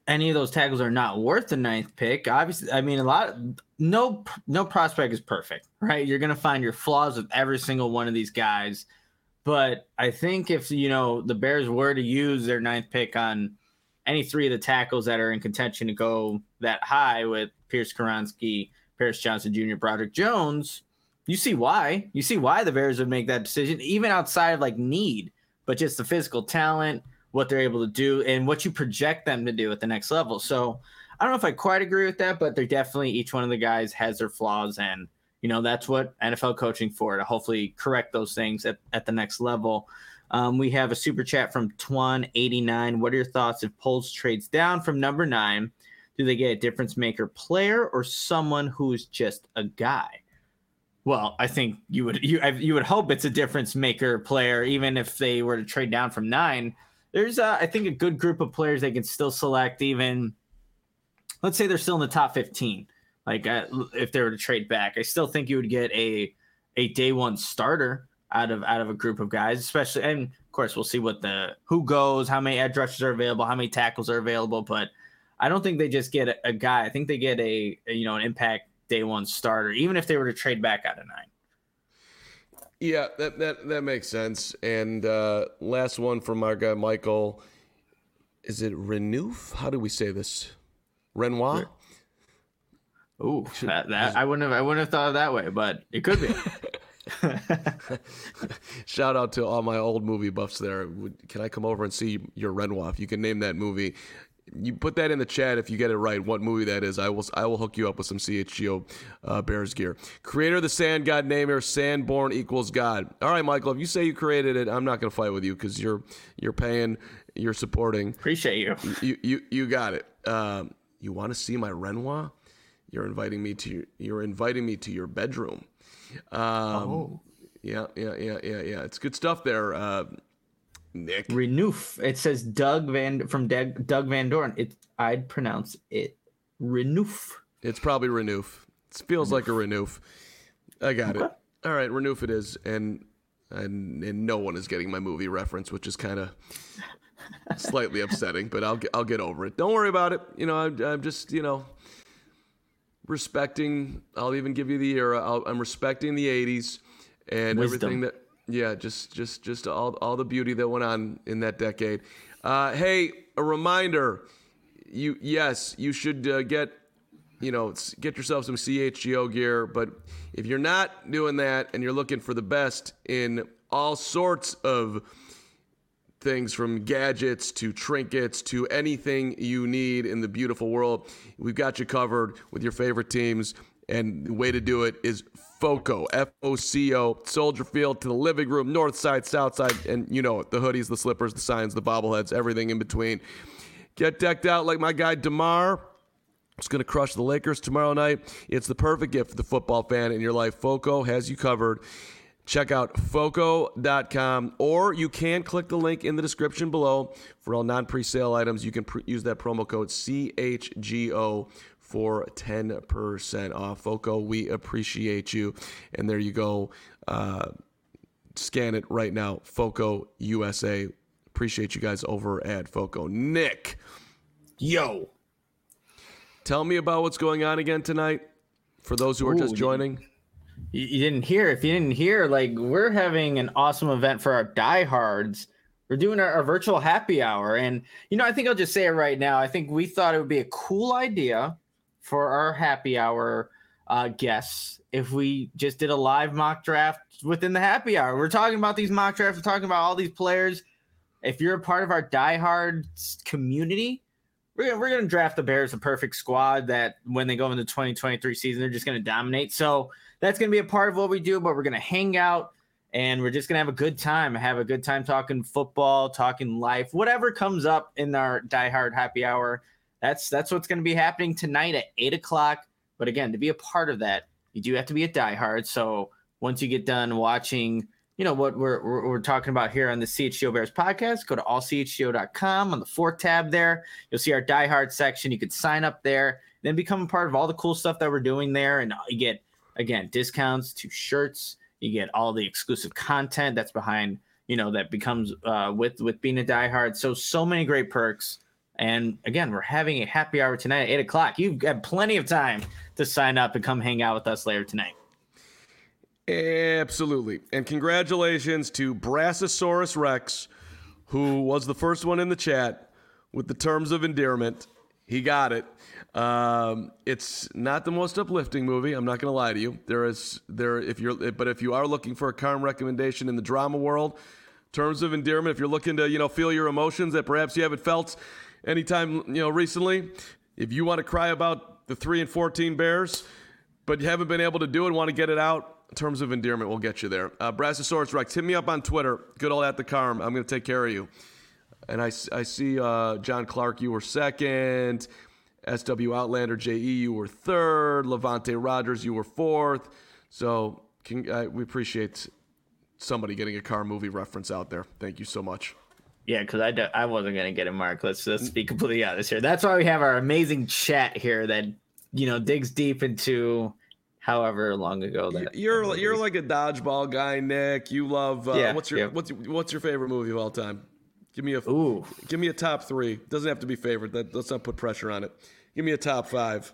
any of those tackles are not worth the ninth pick. Obviously, I mean a lot. No, no prospect is perfect, right? You're gonna find your flaws with every single one of these guys. But I think if you know the Bears were to use their ninth pick on any three of the tackles that are in contention to go that high with Pierce Skoronski, Paris Johnson Jr., Broderick Jones, you see why. You see why the Bears would make that decision, even outside of like need, but just the physical talent what they're able to do and what you project them to do at the next level. So I don't know if I quite agree with that, but they're definitely each one of the guys has their flaws and you know that's what NFL coaching for to hopefully correct those things at, at the next level. Um, we have a super chat from Twan89. What are your thoughts if Poles trades down from number nine? Do they get a difference maker player or someone who's just a guy? Well, I think you would you you would hope it's a difference maker player, even if they were to trade down from nine there's uh, I think a good group of players they can still select even let's say they're still in the top 15 like uh, if they were to trade back I still think you would get a a day one starter out of out of a group of guys especially and of course we'll see what the who goes how many edge are available how many tackles are available but I don't think they just get a, a guy. I think they get a, a you know an impact day one starter even if they were to trade back out of nine yeah, that that that makes sense. And uh, last one from our guy Michael. Is it Renouf? How do we say this? Renoir. Oh, that, that I wouldn't have I wouldn't have thought of that way, but it could be. Shout out to all my old movie buffs there. Can I come over and see your Renoir? If you can name that movie, you put that in the chat if you get it right. What movie that is? I will. I will hook you up with some CHGO uh, Bears gear. Creator of the Sand God Namer, Sandborn equals God. All right, Michael. If you say you created it, I'm not going to fight with you because you're you're paying, you're supporting. Appreciate you. You you you got it. Um, you want to see my Renoir? You're inviting me to you're inviting me to your bedroom. Um, oh. Yeah, yeah, yeah, yeah, yeah. It's good stuff there. Uh, Nick. Renouf. It says Doug Van from Doug, Doug Van Dorn. It I'd pronounce it Renouf. It's probably Renouf. It feels like a Renouf. I got okay. it. All right, Renouf it is, and and and no one is getting my movie reference, which is kind of slightly upsetting. But I'll get I'll get over it. Don't worry about it. You know, I'm, I'm just you know respecting. I'll even give you the era. i am respecting the '80s and Wisdom. everything that yeah, just just just all all the beauty that went on in that decade. Uh, hey, a reminder: you yes, you should uh, get you know get yourself some CHGO gear. But if you're not doing that and you're looking for the best in all sorts of things from gadgets to trinkets to anything you need in the beautiful world, we've got you covered with your favorite teams. And the way to do it is FOCO, F O C O, Soldier Field to the living room, north side, south side, and you know it the hoodies, the slippers, the signs, the bobbleheads, everything in between. Get decked out like my guy DeMar. It's going to crush the Lakers tomorrow night. It's the perfect gift for the football fan in your life. FOCO has you covered. Check out foco.com or you can click the link in the description below for all non pre-sale items. You can use that promo code CHGO for 10% off. Foco, we appreciate you. And there you go. Uh, scan it right now. Foco USA. Appreciate you guys over at Foco. Nick. Yo. Tell me about what's going on again tonight for those who are Ooh, just joining. You, you didn't hear. If you didn't hear, like, we're having an awesome event for our diehards we're doing our, our, virtual happy hour. And, you know, I think I'll just say it right now. I think we thought it would be a cool idea for our happy hour uh, guests if we just did a live mock draft within the happy hour. We're talking about these mock drafts, we're talking about all these players. If you're a part of our diehard community, we're gonna, we're gonna draft the Bears a perfect squad that when they go into 2023 season, they're just gonna dominate. So that's gonna be a part of what we do, but we're gonna hang out and we're just gonna have a good time. Have a good time talking football, talking life, whatever comes up in our diehard happy hour. That's that's what's gonna be happening tonight at eight o'clock. But again, to be a part of that, you do have to be a diehard. So once you get done watching you know what we're, we're, we're, talking about here on the CHGO Bears podcast, go to allchgo.com on the fourth tab there. You'll see our Die Hard section. You could sign up there, then become a part of all the cool stuff that we're doing there. And you get, again, discounts to shirts. You get all the exclusive content that's behind, you know, that becomes uh, with with being a Die Hard. So, so many great perks. And again, we're having a happy hour tonight at 8 o'clock. You've got plenty of time to sign up and come hang out with us later tonight. Absolutely. And congratulations to Brassosaurus Rex, who was the first one in the chat with the terms of endearment. He got it. Um, it's not the most uplifting movie. I'm not going to lie to you. There is there if you're but if you are looking for a calm recommendation in the drama world, terms of endearment. If you're looking to you know feel your emotions that perhaps you haven't felt anytime you know recently, if you want to cry about the three and fourteen Bears, but you haven't been able to do it, want to get it out, In terms of endearment we'll get you there. Uh, Brassosaurus Rex, hit me up on Twitter. Good old at the Carm. I'm going to take care of you. And I, I see uh, John Clark, you were second. SW Outlander JE, you were third. Levante Rogers, you were fourth. So can, uh, we appreciate somebody getting a car movie reference out there. Thank you so much. Yeah, because I, I wasn't going to get it, Mark. Let's, let's be completely honest here. That's why we have our amazing chat here that, you know, digs deep into – however long ago that you're you're like a dodgeball guy, Nick. You love uh, yeah, what's your yeah. what's what's your favorite movie of all time? Give me a Ooh. give me a top three. Doesn't have to be favorite. That, let's not put pressure on it. Give me a top five.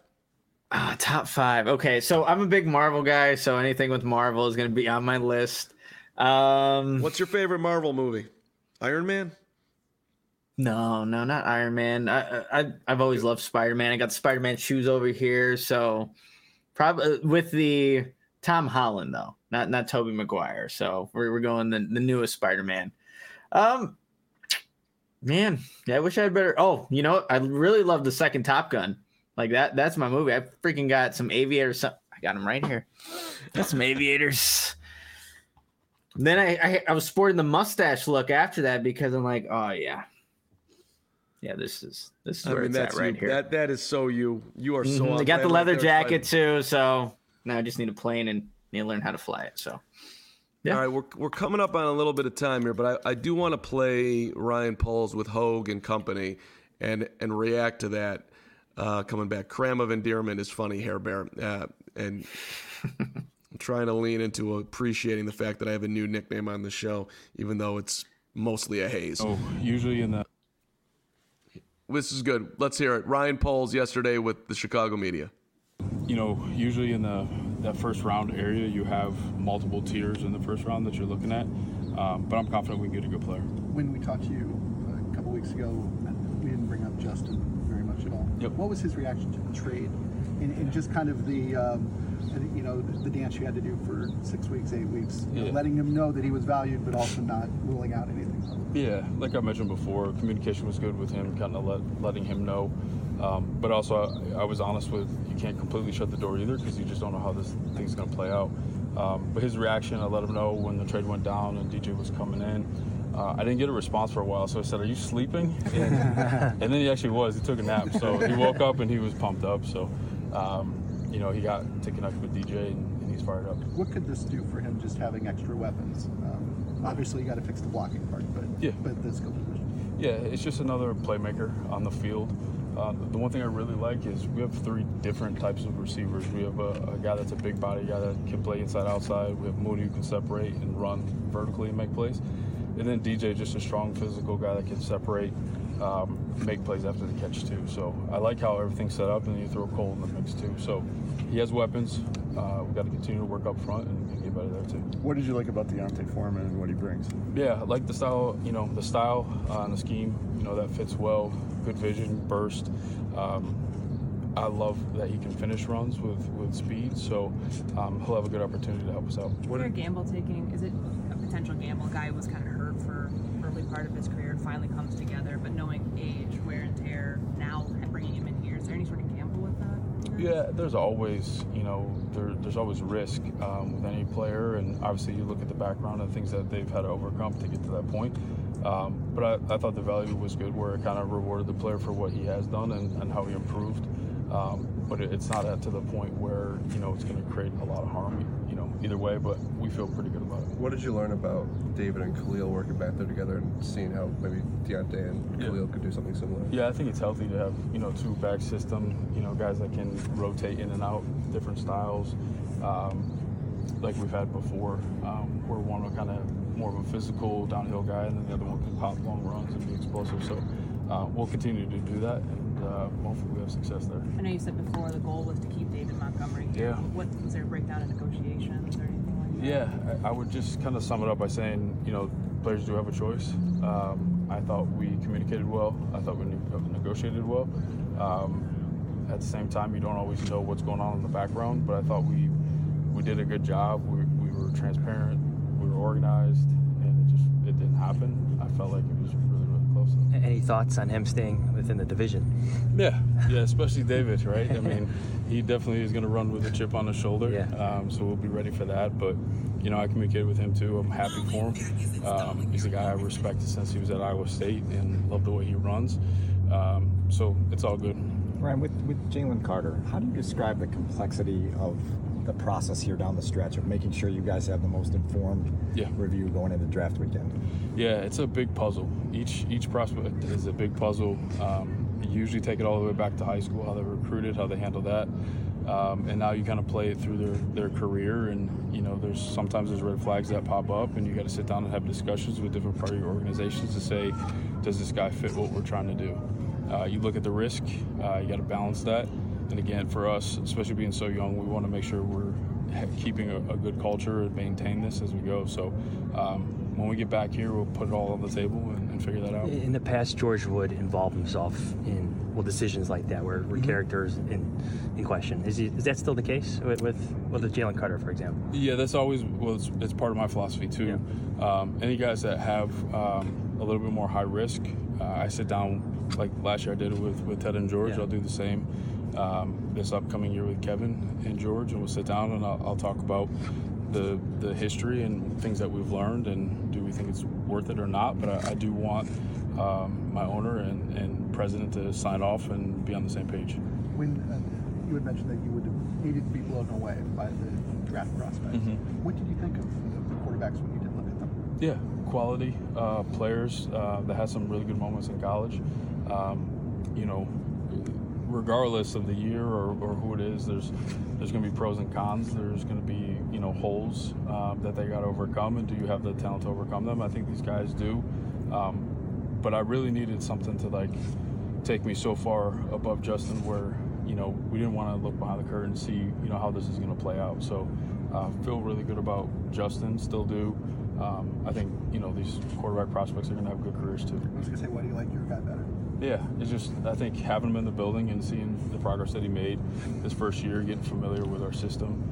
Ah, top five. Okay, so I'm a big Marvel guy, so anything with Marvel is going to be on my list. Um, What's your favorite Marvel movie? Iron Man. No, no, not Iron Man. I, I I've always loved Spider Man. I got Spider Man shoes over here, so Probably uh, with the Tom Holland though, not not Tobey Maguire. So we're we're going the, the newest Spider Man. Um, man, yeah, I wish I had better. Oh, you know, I really love the second Top Gun. Like that. That's my movie. I freaking got some aviators. I got them right here. Got some aviators. then I, I I was sporting the mustache look after that because I'm like, oh yeah, yeah, this is this is I where mean, it's at right you. here. That that is so you. You are so. Mm-hmm. I got the leather jacket too, so now I just need a plane and need to learn how to fly it. So. Yeah. All right, we're, we're coming up on a little bit of time here, but I, I do want to play Ryan Poles with Hoge and company and and react to that uh, coming back. Cram of endearment is funny, Hair Bear. Uh, and I'm trying to lean into appreciating the fact that I have a new nickname on the show, even though it's mostly a haze. Oh, usually in the this is good. Let's hear it. Ryan Poles yesterday with the Chicago media. You know, usually in the that first round area, you have multiple tiers in the first round that you're looking at. Um, but I'm confident we can get a good player. When we talked to you a couple weeks ago, we didn't bring up Justin very much at all. Yep. What was his reaction to the trade, and, and just kind of the um, you know the, the, dance you had to do for six weeks, eight weeks, yeah. know, letting him know that he was valued, but also not ruling out anything. Yeah, like I mentioned before, communication was good with him, kind of let, letting him know. Um, but also, I, I, was honest with you can't completely shut the door either because you just don't know how this thing's going to play out. Um, but his reaction, I let him know when the trade went down and DJ was coming in. Uh, I didn't get a response for a while, so I said, "Are you sleeping?" And, and then he actually was. He took a nap, so he woke up and he was pumped up. So, um, you know, he got to connect with DJ and, and, he's fired up. What could this do for him, just having extra weapons? Um, obviously, you got to fix the blocking part, but yeah, but the skill position. Yeah, it's just another playmaker on the field. Uh, the one thing I really like is we have three different types of receivers. We have a, a, guy that's a big body guy that can play inside outside. We have Mooney who can separate and run vertically and make plays. And then DJ, just a strong physical guy that can separate, um, make plays after the catch too. So I like how everything's set up, and you throw Cole in the mix too. So he has weapons. uh, we got to continue to work up front and, and, get better there too. What did you like about D'Onta Foreman and what he brings? Yeah, I like the style. You know, the style uh, and the scheme. You know that fits well. Good vision, burst. Um, I love that he can finish runs with, with speed, so um, he'll have a good opportunity to help us out. What are gamble taking? Is it a potential gamble? Guy was kind of hurt for early part of his career, and finally comes together, but knowing age, wear and tear, now bringing him in here, is there any sort of gamble with that? Yeah, there's always, you know, there, there's always risk um, with any player, and obviously you look at the background and things that they've had to overcome to get to that point. Um, but I, I, thought the value was good, where it kind of rewarded the player for what he has done and, and how he improved. Um, but it, it's not at to the point where you know it's going to create a lot of harm. You know, either way. But we feel pretty good about it. What did you learn about David and Khalil working back there together and seeing how maybe D'Onta and Khalil yeah. could do something similar? Yeah, I think it's healthy to have you know two back system. You know, guys that can rotate in and out, different styles. Um, like we've had before, um, where one will kind of more of a physical downhill guy, and then the other one can pop long runs and be explosive. So uh, we'll continue to do that, and uh, hopefully we have success there. I know you said before the goal was to keep David Montgomery. Here. Yeah. What was there a breakdown in negotiations or anything like that? Yeah, I, I would just kind of sum it up by saying, you know, players do have a choice. Um, I thought we communicated well. I thought we negotiated well. Um, at the same time, you don't always know what's going on in the background, but I thought we we did a good job. We, we were transparent. We were organized, and it just it didn't happen. I felt like it was really close. Any thoughts on him staying within the division? Yeah, yeah, especially David, right? I mean, he definitely is going to run with a chip on his shoulder. Yeah. Um, so we'll be ready for that. But you know, I communicated with him too. I'm happy for him. Um, he's a guy I respected since he was at Iowa State and love the way he runs. Um, so it's all good. Ryan, with with Jalen Carter, how do you describe the complexity of the process here down the stretch of making sure you guys have the most informed yeah. review going into draft weekend? Yeah, it's a big puzzle. Each each prospect is a big puzzle. Um, you usually take it all the way back to high school, how they recruited, how they handle that. Um, and now you kind of play it through their, their career and you know there's sometimes there's red flags that pop up and you got to sit down and have discussions with different part of your organizations to say does this guy fit what we're trying to do uh, you look at the risk uh, you got to balance that and again, for us, especially being so young, we want to make sure we're keeping a, a good culture and maintain this as we go. So um, when we get back here, we'll put it all on the table and, and, figure that out. In the past, George would involve himself in well decisions like that, where, where mm-hmm. characters in in question. Is, he, is that still the case with with, with Jalen Carter, for example? Yeah, that's always well. It's, it's part of my philosophy too. Yeah. Um, any guys that have um, a little bit more high risk, uh, I sit down like last year I did it with with Ted and George. Yeah. I'll do the same um, this upcoming year with Kevin and George, and we'll sit down and I'll, I'll, talk about the the history and things that we've learned, and do we think it's worth it or not. But I, I do want um, my owner and, and, president to sign off and be on the same page. When uh, you had mentioned that you would have needed to be blown away by the draft prospects, mm-hmm. what did you think of the quarterbacks when you did look at them? Yeah, quality uh, players uh, that had some really good moments in college. Um, you know, regardless of the year or, or who it is, there's there's going to be pros and cons. There's going to be you know holes um, that they got to overcome, and do you have the talent to overcome them? I think these guys do. Um, but I really needed something to like take me so far above Justin, where you know we didn't want to look behind the curtain and see you know how this is going to play out. So uh, feel really good about Justin, still do. Um, I think you know these quarterback prospects are going to have good careers too. I was going to say, why do you like your guy better? Yeah, it's just I think having him in the building and seeing the progress that he made this first year, getting familiar with our system.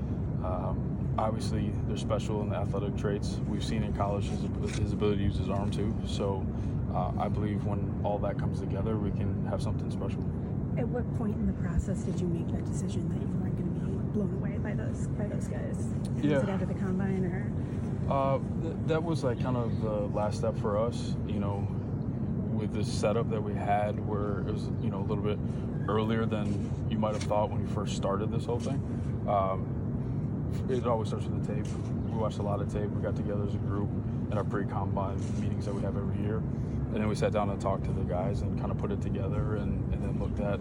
Um, obviously, they're special in the athletic traits. We've seen in college his, his ability to use his arm too. So uh, I believe when all that comes together, we can have something special. At what point in the process did you make that decision that you weren't going to be blown away by those by those guys? Yeah. Was it after the combine or? Uh, th- that was like kind of the last step for us. You know, with this setup that we had where it was you know a little bit earlier than you might have thought when you first started this whole thing. Um, it always starts with the tape. We watched a lot of tape. We got together as a group in our pre-combine meetings that we have every year. And then we sat down and talked to the guys and kind of put it together and, and then looked at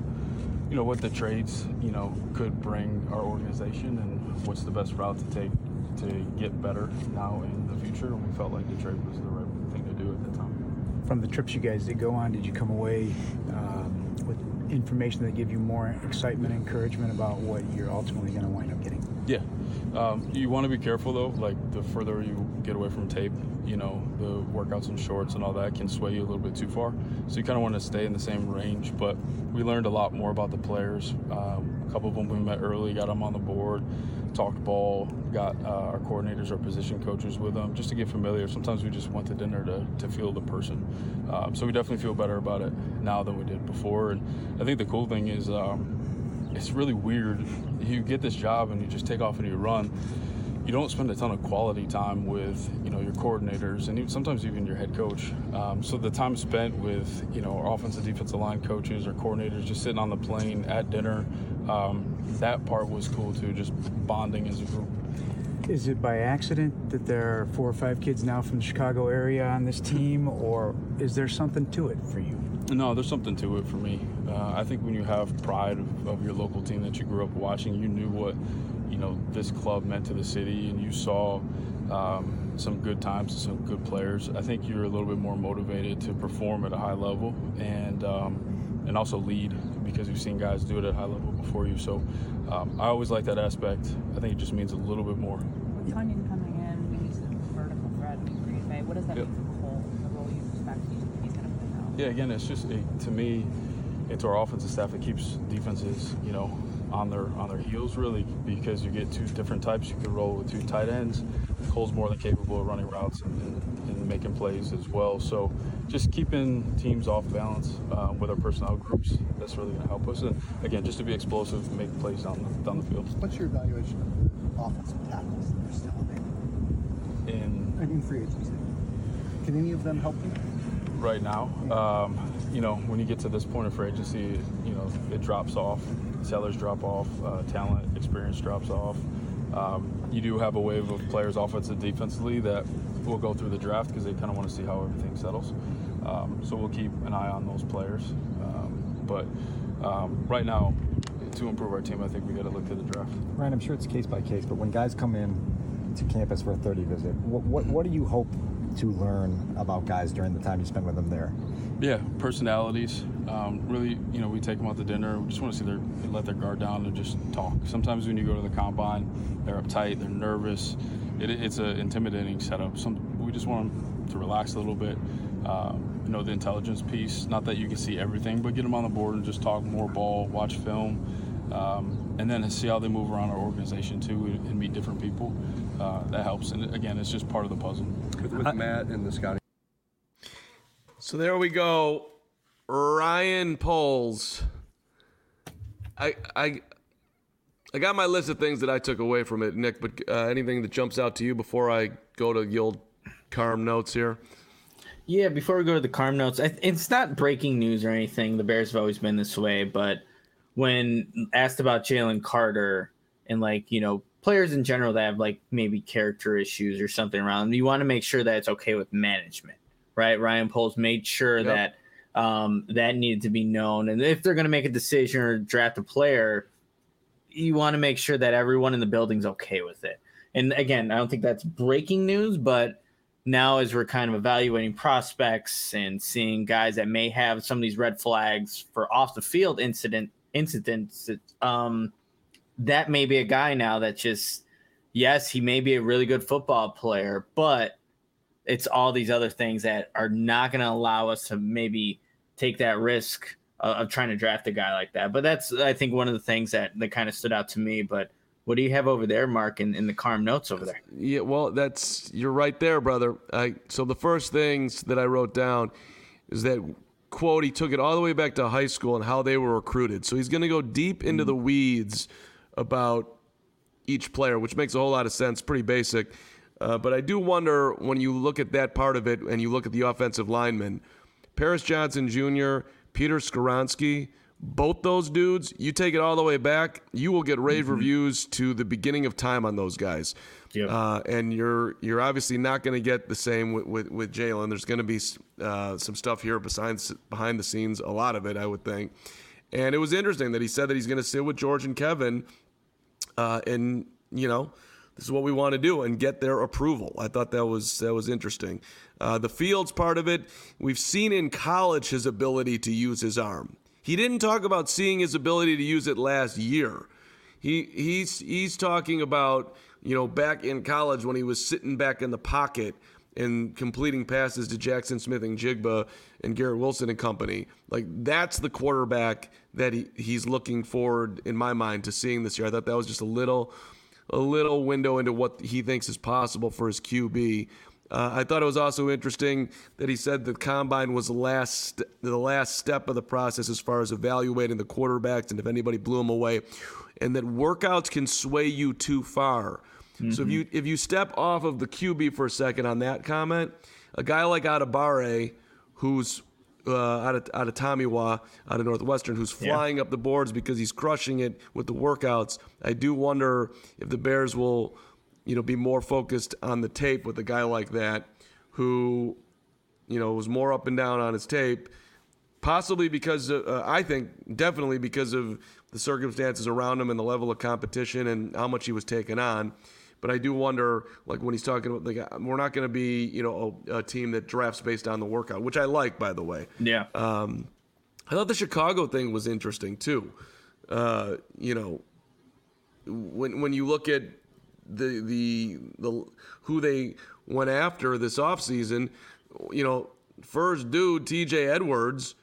you know what the trades you know could bring our organization and what's the best route to take to get better now in the future. And we felt like the trade was the right thing to do at the time from the trips you guys did go on, did you come away um, with information that give you more excitement, encouragement about what you're ultimately going to wind up getting. Yeah, um, you want to be careful though. Like the further you get away from tape, you know, the workouts and shorts and all that can sway you a little bit too far. So you kind of want to stay in the same range. But we learned a lot more about the players. Um, a couple of them we met early, got them on the board, talked ball, got uh, our coordinators, our position coaches with them, just to get familiar. Sometimes we just went to dinner to, to feel the person. Um, so we definitely feel better about it now than we did before. And I think the cool thing is. It's really weird. You get this job and you just take off and you run. You don't spend a ton of quality time with you know your coordinators and even, sometimes even your head coach. Um, so the time spent with you know our offensive defensive line coaches or coordinators just sitting on the plane at dinner, um, that part was cool too. Just bonding as a group. Is it by accident that there are four or five kids now from the Chicago area on this team, or is there something to it for you? No, there's something to it for me. Uh, I think when you have pride of, of, your local team that you grew up watching, you knew what you know this club meant to the city, and you saw um, some good times and some good players. I think you're a little bit more motivated to perform at a high level and um, and also lead because you've seen guys do it at a high level before you. So um, I always like that aspect. I think it just means a little bit more. With Tonyan coming in, we use a vertical threat in Green Bay. What does that yep. mean for Cole, the role you expect he's going to play now? Yeah, again, it's just it, to me it's our offensive staff that keeps defenses, you know, on their on their heels really because you get two different types. You can roll with two tight ends. Cole's more than capable of running routes and, and, and making plays as well. So just keeping teams off balance uh, with our personnel groups that's really going to help us. And again, just to be explosive and make plays down the, down the field. What's your evaluation of the offensive tackles that are still available? In in free agency, can any of them help you? Right now, um, you know, when you get to this point of free agency, you know, it drops off. Sellers drop off. Uh, talent, experience drops off. Um, you do have a wave of players, offensive, defensively, that will go through the draft because they kind of want to see how everything settles. Um, so we'll keep an eye on those players. Um, but um, right now, to improve our team, I think we got to look to the draft. Ryan, I'm sure it's case by case, but when guys come in to campus for a 30 visit, what, what, what do you hope to learn about guys during the time you spend with them there? Yeah, personalities. Um, really, you know, we take them out to dinner. We just want to see their let their guard down and just talk. Sometimes when you go to the combine, they're uptight, they're nervous. It, it's an intimidating setup. Some we just want them to relax a little bit. Uh, you know, the intelligence piece. Not that you can see everything, but get them on the board and just talk more ball, watch film, um, and then see how they move around our organization too, and meet different people. Uh, that helps. And again, it's just part of the puzzle. With, with Matt and the scouting so there we go. Ryan Poles. I I I got my list of things that I took away from it, Nick. But uh, anything that jumps out to you before I go to the old Carm notes here? Yeah, before we go to the Carm notes, it's not breaking news or anything. The Bears have always been this way, but when asked about Jalen Carter and like you know players in general that have like maybe character issues or something around them, you want to make sure that it's okay with management right? Ryan Poles made sure yep. that um, that needed to be known. And if they're going to make a decision or draft a player, you want to make sure that everyone in the building's okay with it. And again, I don't think that's breaking news, but now as we're kind of evaluating prospects and seeing guys that may have some of these red flags for off the field incident incidents, um, that may be a guy now that just yes, he may be a really good football player, but it's all these other things that are not going to allow us to maybe take that risk of, of, trying to draft a guy like that. But that's I think one of the things that that kind of stood out to me. But what do you have over there, Mark, in, in the Carm notes over there? Yeah, well, that's you're right there, brother. I, so the first things that I wrote down is that quote he took it all the way back to high school and how they were recruited. So he's going to go deep into the mm-hmm. weeds about each player, which makes a whole lot of sense. Pretty basic. Uh, but I do wonder when you look at that part of it and you look at the offensive linemen, Paris Johnson Jr., Peter Skoronski, both those dudes, you take it all the way back, you will get rave mm-hmm. reviews to the beginning of time on those guys. Yep. Uh, and you're you're obviously not going to get the same with, with, with Jalen. There's going to be uh, some stuff here behind, behind the scenes, a lot of it, I would think. And it was interesting that he said that he's going to sit with George and Kevin uh, and, you know, this is what we want to do and get their approval. I thought that was that was interesting. Uh, the Fields part of it, we've seen in college his ability to use his arm. He didn't talk about seeing his ability to use it last year. He he's he's talking about you know back in college when he was sitting back in the pocket and completing passes to Jaxon Smith-Njigba and Garrett Wilson and company. Like that's the quarterback that he, he's looking forward in my mind to seeing this year. I thought that was just a little a little window into what he thinks is possible for his QB. Uh, I thought it was also interesting that he said the combine was the last the last step of the process as far as evaluating the quarterbacks and if anybody blew them away, and that workouts can sway you too far. Mm-hmm. So if you if you step off of the QB for a second on that comment, a guy like Adebawore, who's uh, out of out of Tomiwa, out of Northwestern, who's flying yeah. up the boards because he's crushing it with the workouts. I do wonder if the Bears will you know, be more focused on the tape with a guy like that who, you know, was more up and down on his tape, possibly because uh, I think definitely because of the circumstances around him and the level of competition and how much he was taken on. But I do wonder, like when he's talking about, like we're not going to be, you know, a, a, team that drafts based on the workout, which I like, by the way. Yeah. Um, I thought the Chicago thing was interesting too. Uh, you know, when when you look at the the the who they went after this offseason, you know, first dude TJ Edwards,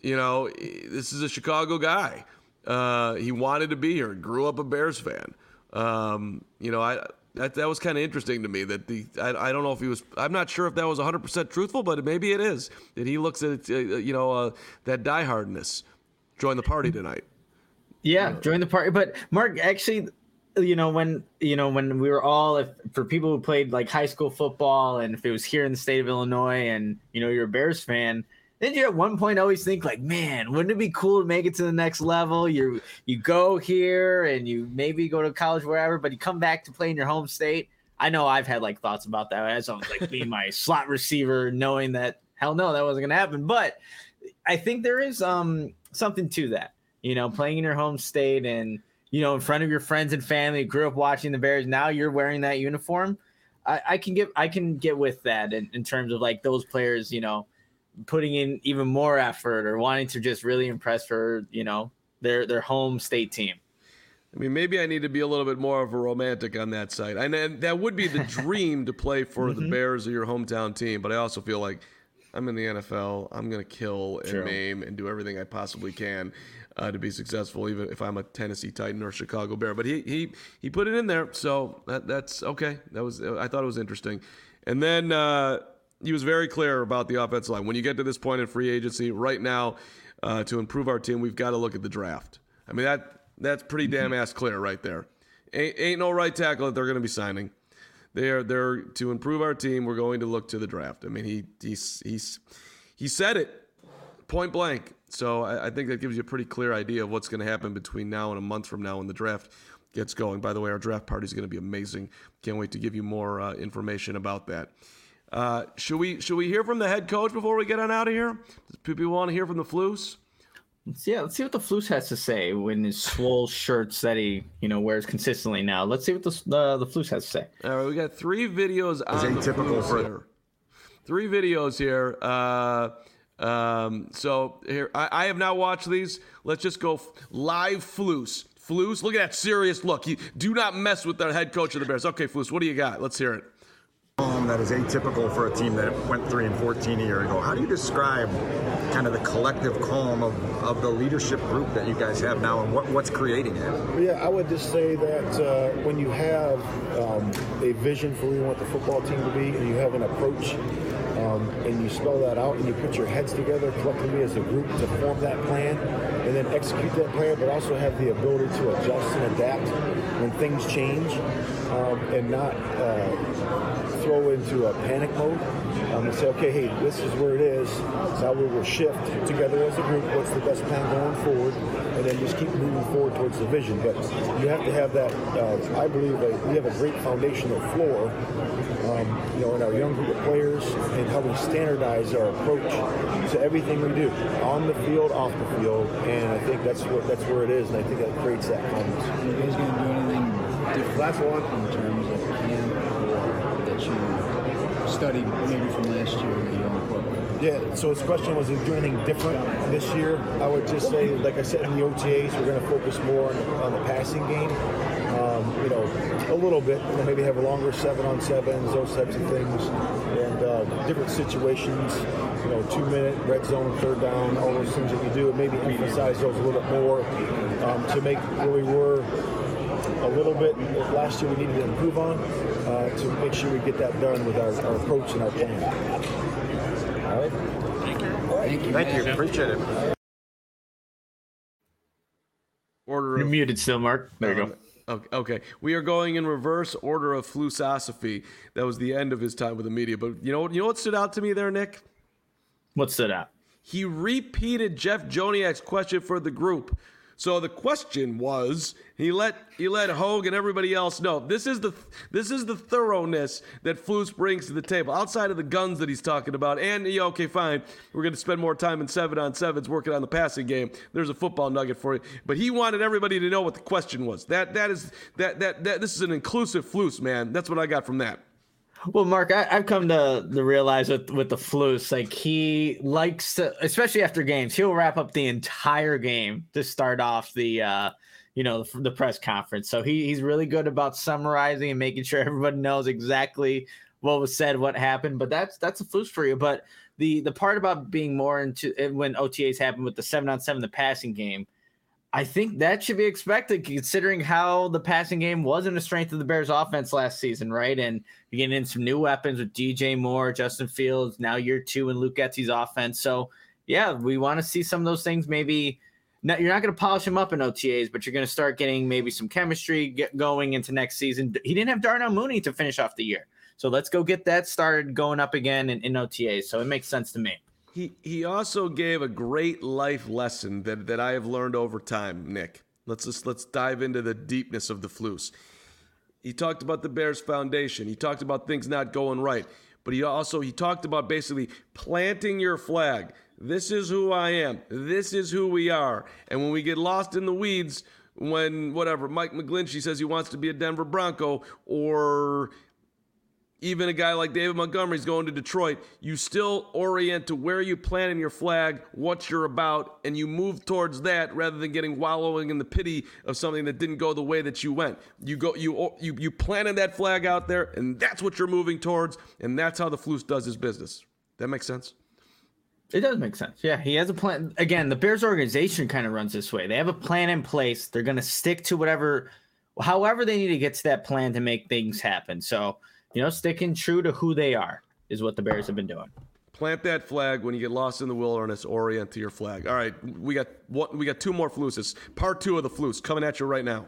you know, this is a Chicago guy. Uh, he wanted to be here, grew up a Bears fan. Um, you know, I that that was kind of interesting to me that the I, I don't know if he was I'm not sure if that was 100% truthful, but maybe it is that he looks at uh, you know uh, that diehardness. Join the party tonight. Yeah, join the party. But Mark, actually, you know when you know when we were all if for people who played like high school football and if it was here in the state of illinois and you know you're a bears fan then you at one point always think like man wouldn't it be cool to make it to the next level you you go here and you maybe go to college wherever but you come back to play in your home state i know i've had like thoughts about that as i was like being my slot receiver knowing that hell no that wasn't gonna happen but i think there is um something to that you know playing in your home state and you know, in front of your friends and family, grew up watching the Bears. Now you're wearing that uniform. I, I can get I can get with that in, in terms of like those players, you know, putting in even more effort or wanting to just really impress for, you know, their their home state team. I mean, maybe I need to be a little bit more of a romantic on that side. And, and that would be the dream to play for mm-hmm. the Bears or your hometown team. But I also feel like I'm in the NFL. I'm going to kill and True. maim and do everything I possibly can uh, to be successful, even if I'm a Tennessee Titan or Chicago Bear. But he he he put it in there, so that, that's okay. That was I thought it was interesting. And then uh, he was very clear about the offensive line. When you get to this point in free agency, right now, uh, to improve our team, we've got to look at the draft. I mean that that's pretty damn mm-hmm. ass clear right there. Ain't, ain't no right tackle that they're going to be signing. They are there to improve our team. We're going to look to the draft. I mean, he he's he's he said it point blank. So I, I think that gives you a pretty clear idea of what's going to happen between now and a month from now when the draft gets going. By the way, our draft party is going to be amazing. Can't wait to give you more uh, information about that. Uh, should we should we hear from the head coach before we get on out of here? Does people want to hear from the Flus? Let's, yeah, let's see what the Flus has to say when his swole shirts that he you know wears consistently now. Let's see what the uh, the Flus has to say. All right, we got three videos on the Flus here. Three videos here. Uh, um, so here, I, I, have not watched these. Let's just go f- live Flus. Flus, look at that serious look. You, do not mess with the head coach of the Bears. Okay, Flus, what do you got? Let's hear it. That is atypical for a team that went 3 and 14 a year ago. How do you describe kind of the collective calm of, of the leadership group that you guys have now and what, what's creating it? Yeah, I would just say that uh, when you have um, a vision for where you want the football team to be and you have an approach um, and you spell that out and you put your heads together collectively as a group to form that plan and then execute that plan, but also have the ability to adjust and adapt when things change um, and not uh, throw into a panic mode um, and say, okay, hey, this is where it is. Now we will shift together as a group. What's the best plan going forward? And then just keep moving forward towards the vision. But you have to have that. Uh, I believe that we have a great foundational floor, um, you know, in our young group of players and how we standardize our approach to everything we do on the field, off the field. And I think that's what that's where it is. And I think that creates that calmness. Are you guys going to do anything different? That's one studied maybe from last year, Yeah, so his question was, is he anything different this year? I would just say, like I said in the OTAs, we're going to focus more on, on the passing game. Um, you know, a little bit, you know, maybe have longer seven on sevens, those types of things, and uh, different situations, you know, two minute, red zone, third down, all those things that you do, and maybe emphasize those a little bit more um, to make where we were a little bit last year we needed to improve on uh, to make sure we get that done with our, our approach and our plan. All right. Thank you. Thank you. Appreciate it. Order You're of, muted still, Mark. There you go. Okay, okay. We are going in reverse order of Flusosophy. That was the end of his time with the media. But you know, you know what stood out to me there, Nick? What stood out? He repeated Jeff Joniak's question for the group. So the question was, he let he let Hoge and everybody else know this is the this is the thoroughness that Flus brings to the table. Outside of the guns that he's talking about, and yeah, okay, fine, we're going to spend more time in seven on sevens working on the passing game. There's a football nugget for you, but he wanted everybody to know what the question was. That that is that that that this is an inclusive Flus, man. That's what I got from that. Well, Mark, I, have come to, to realize with with the Flus, like he likes to, especially after games, he'll wrap up the entire game to start off the, uh, you know, the, the press conference. So he, he's really good about summarizing and making sure everybody knows exactly what was said, what happened. But that's that's a Flus for you. But the the part about being more into when OTAs happen with the seven on seven, the passing game, I think that should be expected considering how the passing game wasn't a strength of the Bears offense last season, right? And you're getting in some new weapons with DJ Moore, Justin Fields, now year two in Luke Getsy's offense. So, yeah, we want to see some of those things maybe. You're not going to polish him up in OTAs, but you're going to start getting maybe some chemistry get going into next season. He didn't have Darnell Mooney to finish off the year. So let's go get that started going up again in, in OTAs. So it makes sense to me. He he also gave a great life lesson that, that I have learned over time, Nick. Let's just let's dive into the deepness of the flus. He talked about the Bears foundation. He talked about things not going right. But he also he talked about basically planting your flag. This is who I am. This is who we are. And when we get lost in the weeds, when whatever Mike McGlinchey says he wants to be a Denver Bronco, or even a guy like David Montgomery's going to Detroit, you still orient to where you planting your flag, what you're about, and you move towards that rather than getting wallowing in the pity of something that didn't go the way that you went. You go you you you planted that flag out there, and that's what you're moving towards, and that's how the Flus does his business. That makes sense. It does make sense. Yeah, he has a plan. Again, the Bears organization kind of runs this way. They have a plan in place. They're going to stick to whatever, however they need to get to that plan to make things happen. So you know, sticking true to who they are is what the Bears have been doing. Plant that flag when you get lost in the wilderness. Orient to your flag. All right, we got what? We got two more fluses. Part two of the flus coming at you right now.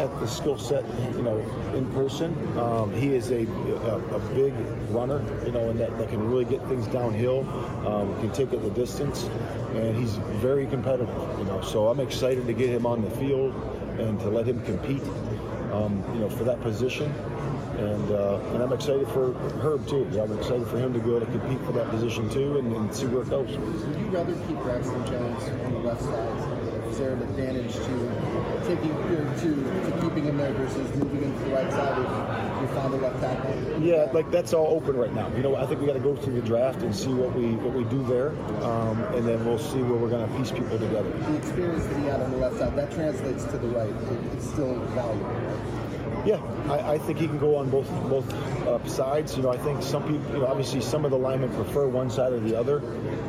At the skill set, you know, in person, um, he is a, a, a big runner, you know, and that, that can really get things downhill, um, can take it the distance, and he's very competitive, you know. So I'm excited to get him on the field and to let him compete, um, you know, for that position and uh, and I'm excited for Herb too. I'm excited for him to go to compete for that position too, and, and see where it goes. Would you rather keep Braxton Jones on the left side? Is there an advantage to taking to, to keeping him there versus moving him to the right side if you found the left tackle? Yeah, like that's all open right now. You know, I think we got to go through the draft and see what we what we do there, um, and then we'll see where we're going to piece people together. The experience that he had on the left side that translates to the right. It, it's still valuable. Right? Yeah, I, I, think he can go on both both uh, sides. You know, I think some people, you know, obviously some of the linemen prefer one side or the other.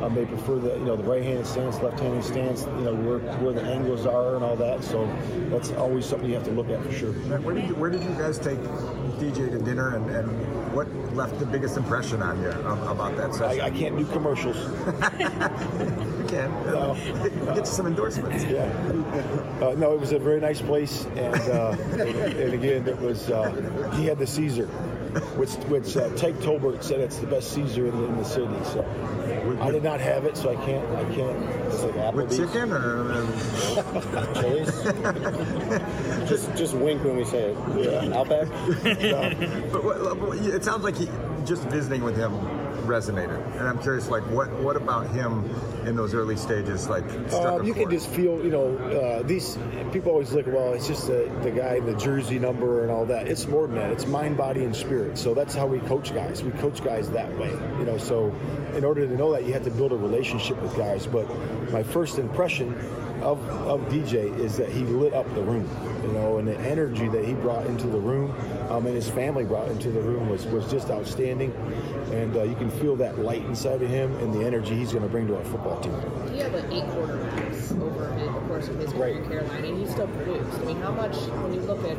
Um, they prefer the you know the right-handed stance, left-handed stance. You know where where the angles are and all that. So that's always something you have to look at for sure. Where did you, where did you guys take DJ to dinner, and, and what left the biggest impression on you about that session? I, I can't do commercials. can. No. Get you some endorsements. Yeah. Uh, no, it was a very nice place, and uh, and again it was uh, he had the Caesar, which which uh, Ted Tolbert said it's the best Caesar in the, in the city. So I did not have it, so I can't I can't. It's like With chicken or just just wink when we say it. Yeah. Outback. no. but, but, it sounds like he just visiting with him resonated. And I'm curious, like, what what about him in those early stages, like, Um, you can just feel, you know, uh, these people always look, well, it's just the, the guy in the jersey number and all that. It's more than that. It's mind, body, and spirit. So that's how we coach guys. We coach guys that way, you know. So in order to know that, you have to build a relationship with guys. But my first impression of, of DJ is that he lit up the room, you know, and the energy that he brought into the room um, and his family brought into the room was, was just outstanding. And uh, you can feel that light inside of him and the energy he's going to bring to our football team. He had like eight quarterbacks over the course of his career in Carolina, and he still produced. I mean, how much, when you look at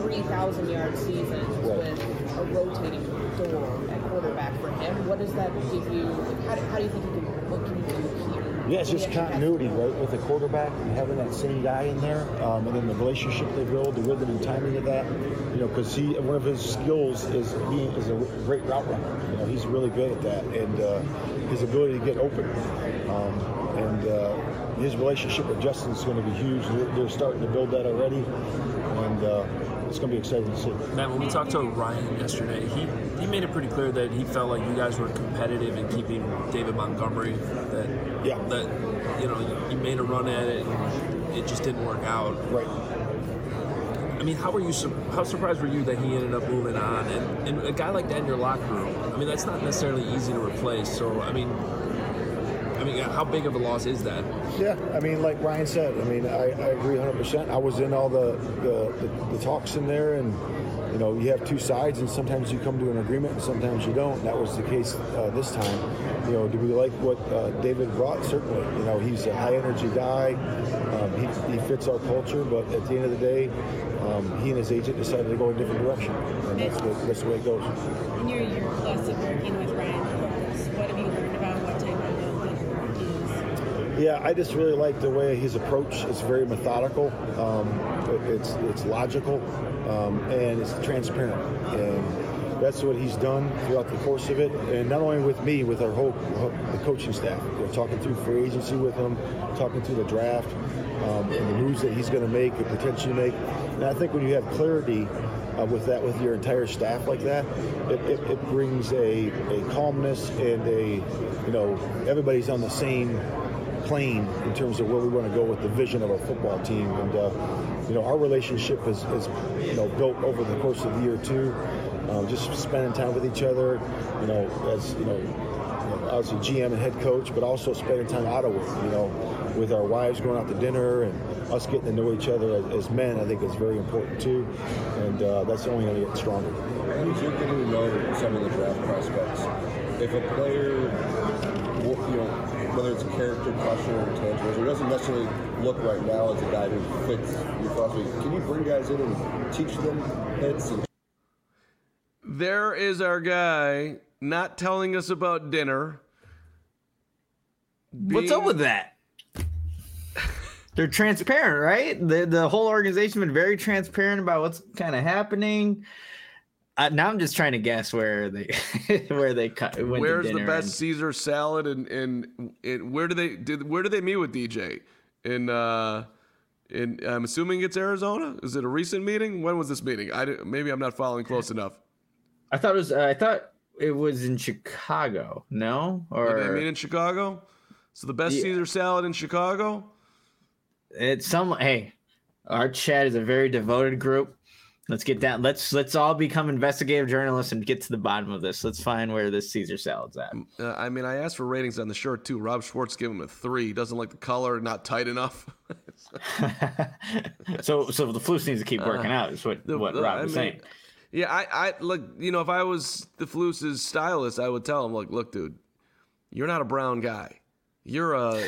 3,000 yard seasons with a rotating door at quarterback for him, what does that give you? How do, how do you think you can, what can you do? Yeah, it's just continuity, right, with the quarterback and having that same guy in there, um, and then the relationship they build, the rhythm and timing of that. You know, because he one of his skills is being is a great route runner. You know, he's really good at that, and uh, his ability to get open, um, and uh, his relationship with Justin is going to be huge. They're, they're starting to build that already, and uh, it's going to be exciting to see. Matt, when we talked to Ryan yesterday, he, he made it pretty clear that he felt like you guys were competitive in keeping David Montgomery. That yeah, that you know you, made a run at it, and it just didn't work out. Right. I mean, how were you? How surprised were you that he ended up moving on? And, and a guy like that in your locker room, I mean, that's not necessarily easy to replace. So, I mean, mean, how big of a loss is that? Yeah, I mean, like Ryan said, I mean, I, I agree 100%. I was in all the, the, the, the talks in there, and, you know, you have two sides, and sometimes you come to an agreement, and sometimes you don't. That was the case uh, this time. You know, do we like what uh, David brought? Certainly. You know, he's a high energy guy. Um, he, he fits our culture, but at the end of the day, um, he and his agent decided to go a different direction, and that's the, that's the way it goes. In your year plus of working with Ryan Poles, what have you learned about what type of leader he is? Yeah, I just really like the way his approach is very methodical. Um, it- it's it's logical um, and it's transparent, and that's what he's done throughout the course of it. And not only with me, with our whole the coaching staff. Talking through free agency with him, talking through the draft, um, and the moves that he's going to make or potentially make. And I think when you have clarity uh, with that, with your entire staff like that, it, it, it brings a, a calmness and a, you know, everybody's on the same plane in terms of where we want to go with the vision of our football team. And, uh, you know, our relationship is, is, you know, built over the course of the year too. Uh, just spending time with each other, you know, as, you know, you obviously GM and head coach, but also spending time out of work, you know, with our wives going out to dinner and us getting to know each other as, as men, I think is very important too. And uh, that's only going to get stronger. As you're getting to know some of the draft prospects, if a player, you know, whether it's a character, question, or intangibles, or doesn't necessarily look right now as a guy who fits your philosophy, can you bring guys in and teach them hits and There is our guy not telling us about dinner. What's up with that? They're transparent, right? The the whole organization been very transparent about what's kind of happening. Uh, now I'm just trying to guess where they where they cut. Went to Where's the best and- Caesar salad and and, and where do they did where do they meet with DJ? In uh in I'm assuming it's Arizona. Is it a recent meeting? When was this meeting? I maybe I'm not following close enough. I thought it was. Uh, I thought it was in Chicago. No, Or they or meet in Chicago. So the best Yeah. Caesar salad in Chicago. it's some. Hey, our chat is a very devoted group. Let's get down. Let's let's all become investigative journalists and get to the bottom of this. Let's find where this Caesar salad's at. Uh, I mean, I asked for ratings on the shirt too. Rob Schwartz gave him a three. He doesn't like the color, not tight enough. so so the Flus needs to keep working out. Is what The- what the- Rob I was mean, saying. Yeah, I, I look. You know, if I was the Flus's stylist, I would tell him, "Look, look, dude, you're not a brown guy. You're a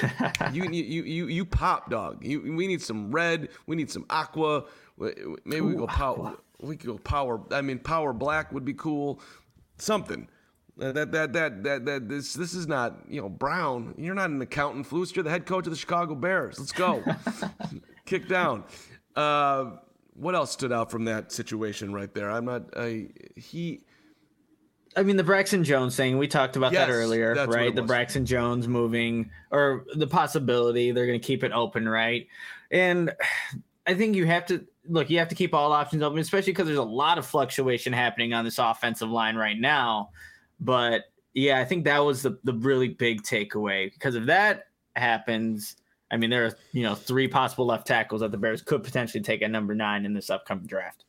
you, you you you you pop dog. You we need some red. We need some aqua. Maybe we Ooh, go power. We could go power. I mean, power black would be cool. Something. Uh, That that that that that this this is not you know brown. You're not an accountant, Flus. You're the head coach of the Chicago Bears. Let's go. Kick down. Uh, what else stood out from that situation right there? I'm not. I he. I mean, the Braxton Jones thing, we talked about Yes, that earlier, right? The. Braxton Jones moving or the possibility they're going to keep it open, right? And I think you have to look, you have to keep all options open, especially because there's a lot of fluctuation happening on this offensive line right now. But Yeah, I think that was the, the really big takeaway because if that happens, I mean, there are you know three possible left tackles that the Bears could potentially take at number nine in this upcoming draft.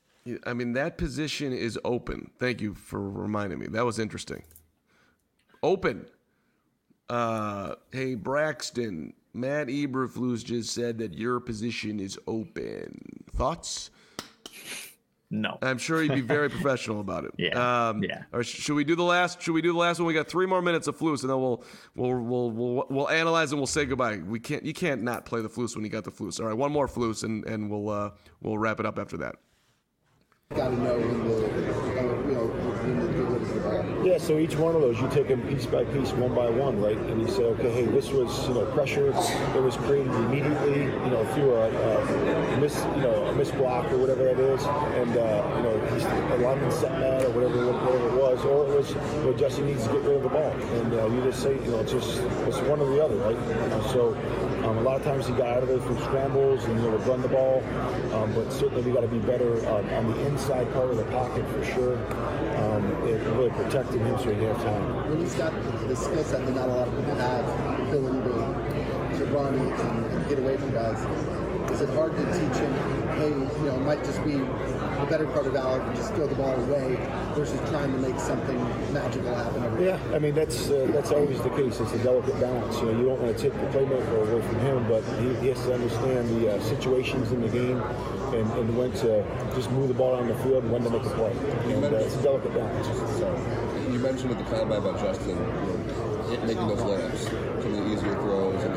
I mean, that position is open. Thank you for reminding me. That was interesting. Open. Uh, hey, Braxton, Matt Eberflus just said that your position is open. Thoughts? No. I'm sure he'd be very professional about it. Yeah. Um, yeah. Or should we do the last? Should we do the last one? We got three more minutes of Flus, and then we'll we'll we'll we'll, we'll analyze and we'll say goodbye. We can't. You can't not play the Flus when you got the Flus. All right, one more Flus, and and we'll uh, we'll wrap it up after that. Got to know when the, uh, you know, when the good is the ball. Yeah, so each one of those, you take them piece by piece, one by one, right? And you say, okay, hey, this was, you know, pressure that was created immediately, you know, through a, a miss, you know, a miss block or whatever that is, and uh, you know, he's a lineman set mad or whatever, whatever it was, or it was, know, Jesse needs to get rid of the ball, and uh, you just say, you know, it's just it's one or the other, right? So. Um, a lot of times he got out of there through scrambles and you know run the ball, um, but certainly we got to be better um, on the inside part of the pocket for sure. Um, it really protecting him so he have time. When he's got the skill set that not a lot of people have, ability to, to run and get away from guys, is it hard to teach him, hey, you know, it might just be the better part of Alec and just throw the ball away versus trying to make something magical happen every Yeah, I mean that's uh, that's always the case. It's a delicate balance. You know, you don't want to take the playmaker away from him, but he, he has to understand the uh, situations in the game and, and when to just move the ball on the field and when to make a play. And uh, it's a delicate balance. So, you mentioned at the combine about Justin you know, making those layups, some of the easier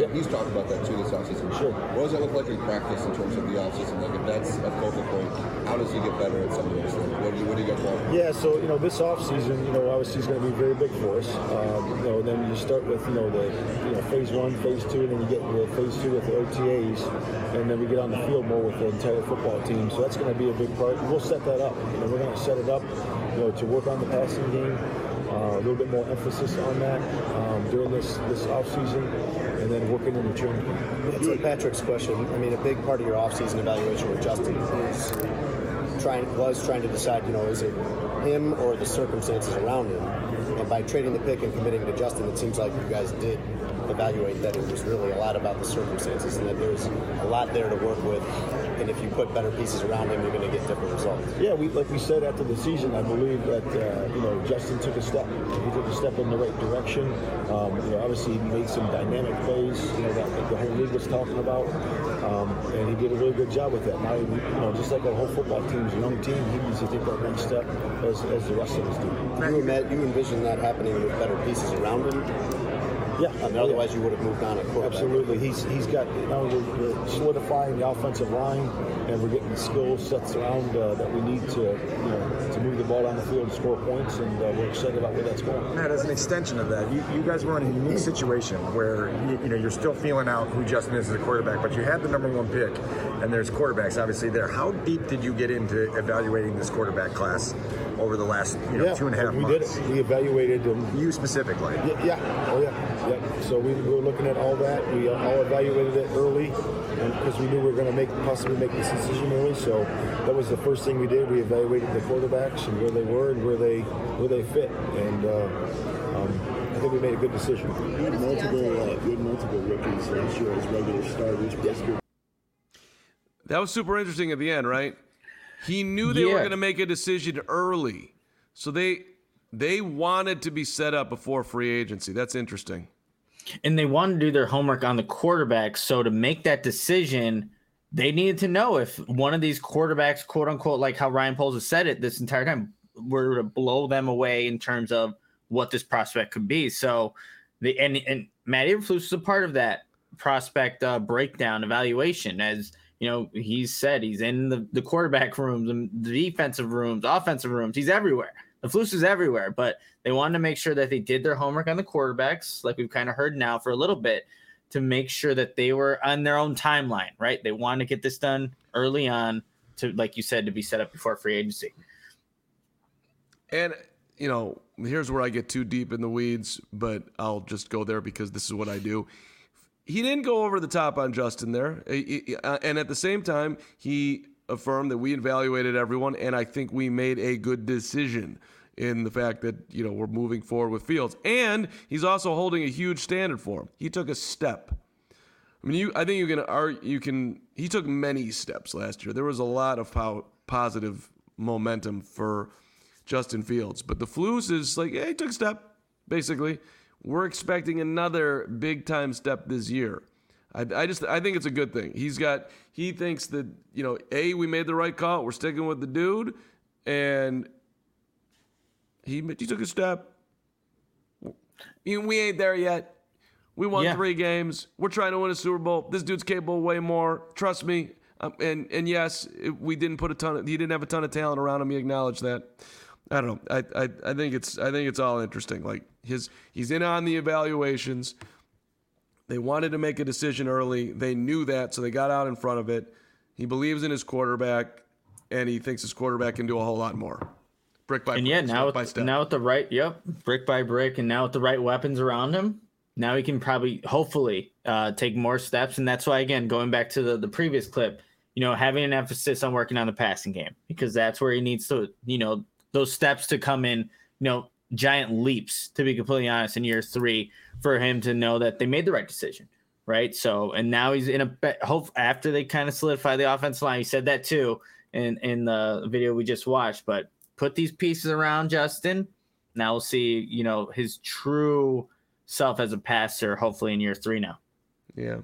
And He's talked about that too this offseason. Sure. What does that look like in practice in terms of the offseason? Like if that's a focal point, how does he get better at some of those things? What do you, what do you guys want? Yeah, so you know this offseason, you know, obviously is going to be very big for us. Um, you know, then you start with you know the you know phase one, phase two, and then you get into phase two with the OTAs, and then we get on the field more with the entire football team. So that's going to be a big part. We'll set that up. You know, we're going to set it up, you know, to work on the passing game. Uh, a little bit more emphasis on that um, during this this offseason, and then working in the training camp. To Patrick's question, I mean, a big part of your offseason evaluation with Justin is trying was trying to decide, you know, is it him or the circumstances around him? And by trading the pick and committing to Justin, it seems like you guys did evaluate that it was really a lot about the circumstances and that there's a lot there to work with. And if you put better pieces around him, you're going to get different results. Yeah, we like we said after the season, I believe that uh, you know Justin took a step. He took a step in the right direction. Um, you know, obviously he made some dynamic plays. You know that, the whole league was talking about, um, and he did a really good job with that. Now, you know, just like our whole football team's a young team, he needs to take that next step as, as the rest of us do. You, you envision that happening with better pieces around him? Yeah, I mean, otherwise you would have moved on at quarterback. Absolutely, he's he's got you know we're, we're solidifying the offensive line, and we're getting the skill sets around uh, that we need to you know to move the ball down the field and score points, and uh, we're excited about where that's going. Matt, as an extension of that, you, you guys were in a unique situation where you, you know you're still feeling out who Justin is as a quarterback, but you had the number one pick, and there's quarterbacks obviously there. How deep did you get into evaluating this quarterback class over the last you know yeah, two and a half we months? did it. We evaluated them. You specifically? Yeah, yeah. oh yeah, yeah. So we, we were looking at all that. We all evaluated it early because we knew we were going to make possibly make this decision early. So that was the first thing we did. We evaluated the quarterbacks and where they were and where they where they fit, and uh, um, I think we made a good decision. We had multiple, uh, you had multiple rookies last year as regular starters. That was super interesting at the end, right? He knew they were going to make a decision early, so they they wanted to be set up before free agency. That's interesting. and they wanted to do their homework on the quarterbacks. So to make that decision, they needed to know if one of these quarterbacks, quote unquote, like how Ryan Poles has said it this entire time, were to blow them away in terms of what this prospect could be. So the and and Matt Eberflus is a part of that prospect uh, breakdown evaluation as you know he's said he's in the, the quarterback rooms and the defensive rooms offensive rooms. He's everywhere. The Flus is everywhere. But they wanted to make sure that they did their homework on the quarterbacks like we've kind of heard now for a little bit to make sure that they were on their own timeline right? They wanted to get this done early on to like you said to be set up before free agency. And you know, here's where I get too deep in the weeds, but I'll just go there because this is what I do. He didn't go over the top on Justin there, He- he- uh, and at the same time, he affirmed that we evaluated everyone, and I think we made a good decision in the fact that you know we're moving forward with Fields, and he's also holding a huge standard for him. He took a step. I mean, you. I think you can. Are you can. He took many steps last year. There was a lot of po- positive momentum for Justin Fields, but the Flus is like, yeah, he took a step. Basically, we're expecting another big time step this year. I, I just I think it's a good thing. He's got he thinks that you know a we made the right call. We're sticking with the dude, and he he took a step. We ain't there yet. We won Yeah. three games. We're trying to win a Super Bowl. This dude's capable of way more. Trust me. Um, and and yes, it, we didn't put a ton. Of, he didn't have a ton of talent around him. He acknowledged that. I don't know. I, I I think it's I think it's all interesting. Like his he's in on the evaluations. They wanted to make a decision early. They knew that, so they got out in front of it. He believes in his quarterback, and he thinks his quarterback can do a whole lot more. Brick by and brick, yeah, now by with, step. now with the right, yep, brick by brick, and now with the right weapons around him, now he can probably, hopefully, uh, take more steps. And that's why, again, going back to the the previous clip, you know, having an emphasis on working on the passing game because that's where he needs to, you know, those steps to come in, you know, giant leaps. To be completely honest, in year three, for him to know that they made the right decision, right? So, and now he's in a hope after they kind of solidify the offensive line. He said that too in in the video we just watched, but put these pieces around Justin. Now we'll see, you know, his true self as a passer, hopefully in year three now. Yeah.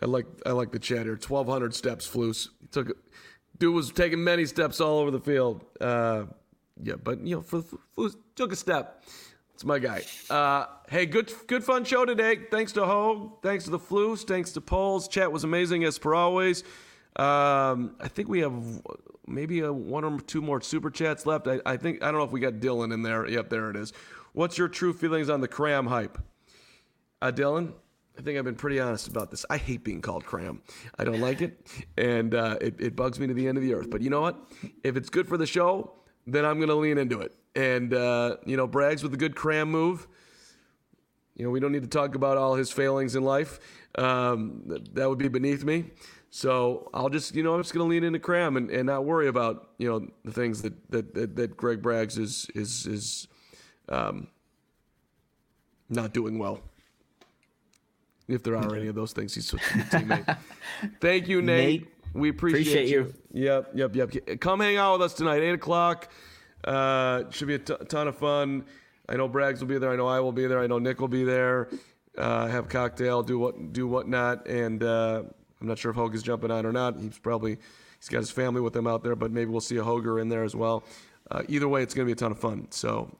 I like I like the chat here. Twelve hundred steps, Flus. Took dude was taking many steps all over the field. Uh, yeah, but you know, for took a step. It's my guy. Uh, hey, good good fun show today. Thanks to Ho. Thanks to the Flus. Thanks to Poles. Chat was amazing as per always. Um, I think we have maybe a one or two more super chats left. I, I think I don't know if we got Dylan in there. Yep, there it is. What's your true feelings on the cram hype? Uh, Dylan, I think I've been pretty honest about this. I hate being called cram. I don't like it, and uh, it, it bugs me to the end of the earth. But you know what? If it's good for the show, then I'm going to lean into it. And, uh, you know, Braggs with a good cram move. You know, we don't need to talk about all his failings in life. Um, th- that would be beneath me. So I'll just, you know, I'm just going to lean into cram and, and not worry about, you know, the things that, that, that, that Greg Braggs is, is, is um, not doing well. If there are any of those things, he's a teammate. Thank you, Nate. Nate, we appreciate, appreciate you. Yep, yep, yep. Come hang out with us tonight, eight o'clock. Uh, should be a t- ton of fun. I know Braggs will be there. I know I will be there. I know Nick will be there. Uh, have cocktail, do what, do whatnot, and uh, I'm not sure if Hoge is jumping on or not. He's probably he's got his family with him out there, but maybe we'll see a Hoger in there as well. Uh, either way, it's going to be a ton of fun. So.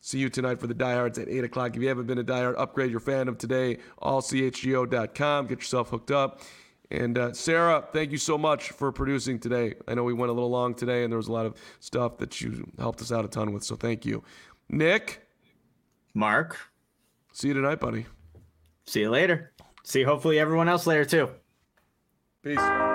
See you tonight for the diehards at 8 o'clock. If you haven't been a diehard, upgrade your fandom today. Allchgo.com. Get yourself hooked up. And uh, Sarah, thank you so much for producing today. I know we went a little long today, and there was a lot of stuff that you helped us out a ton with, so thank you. Nick? Mark? See you tonight, buddy. See you later. See hopefully everyone else later too. Peace.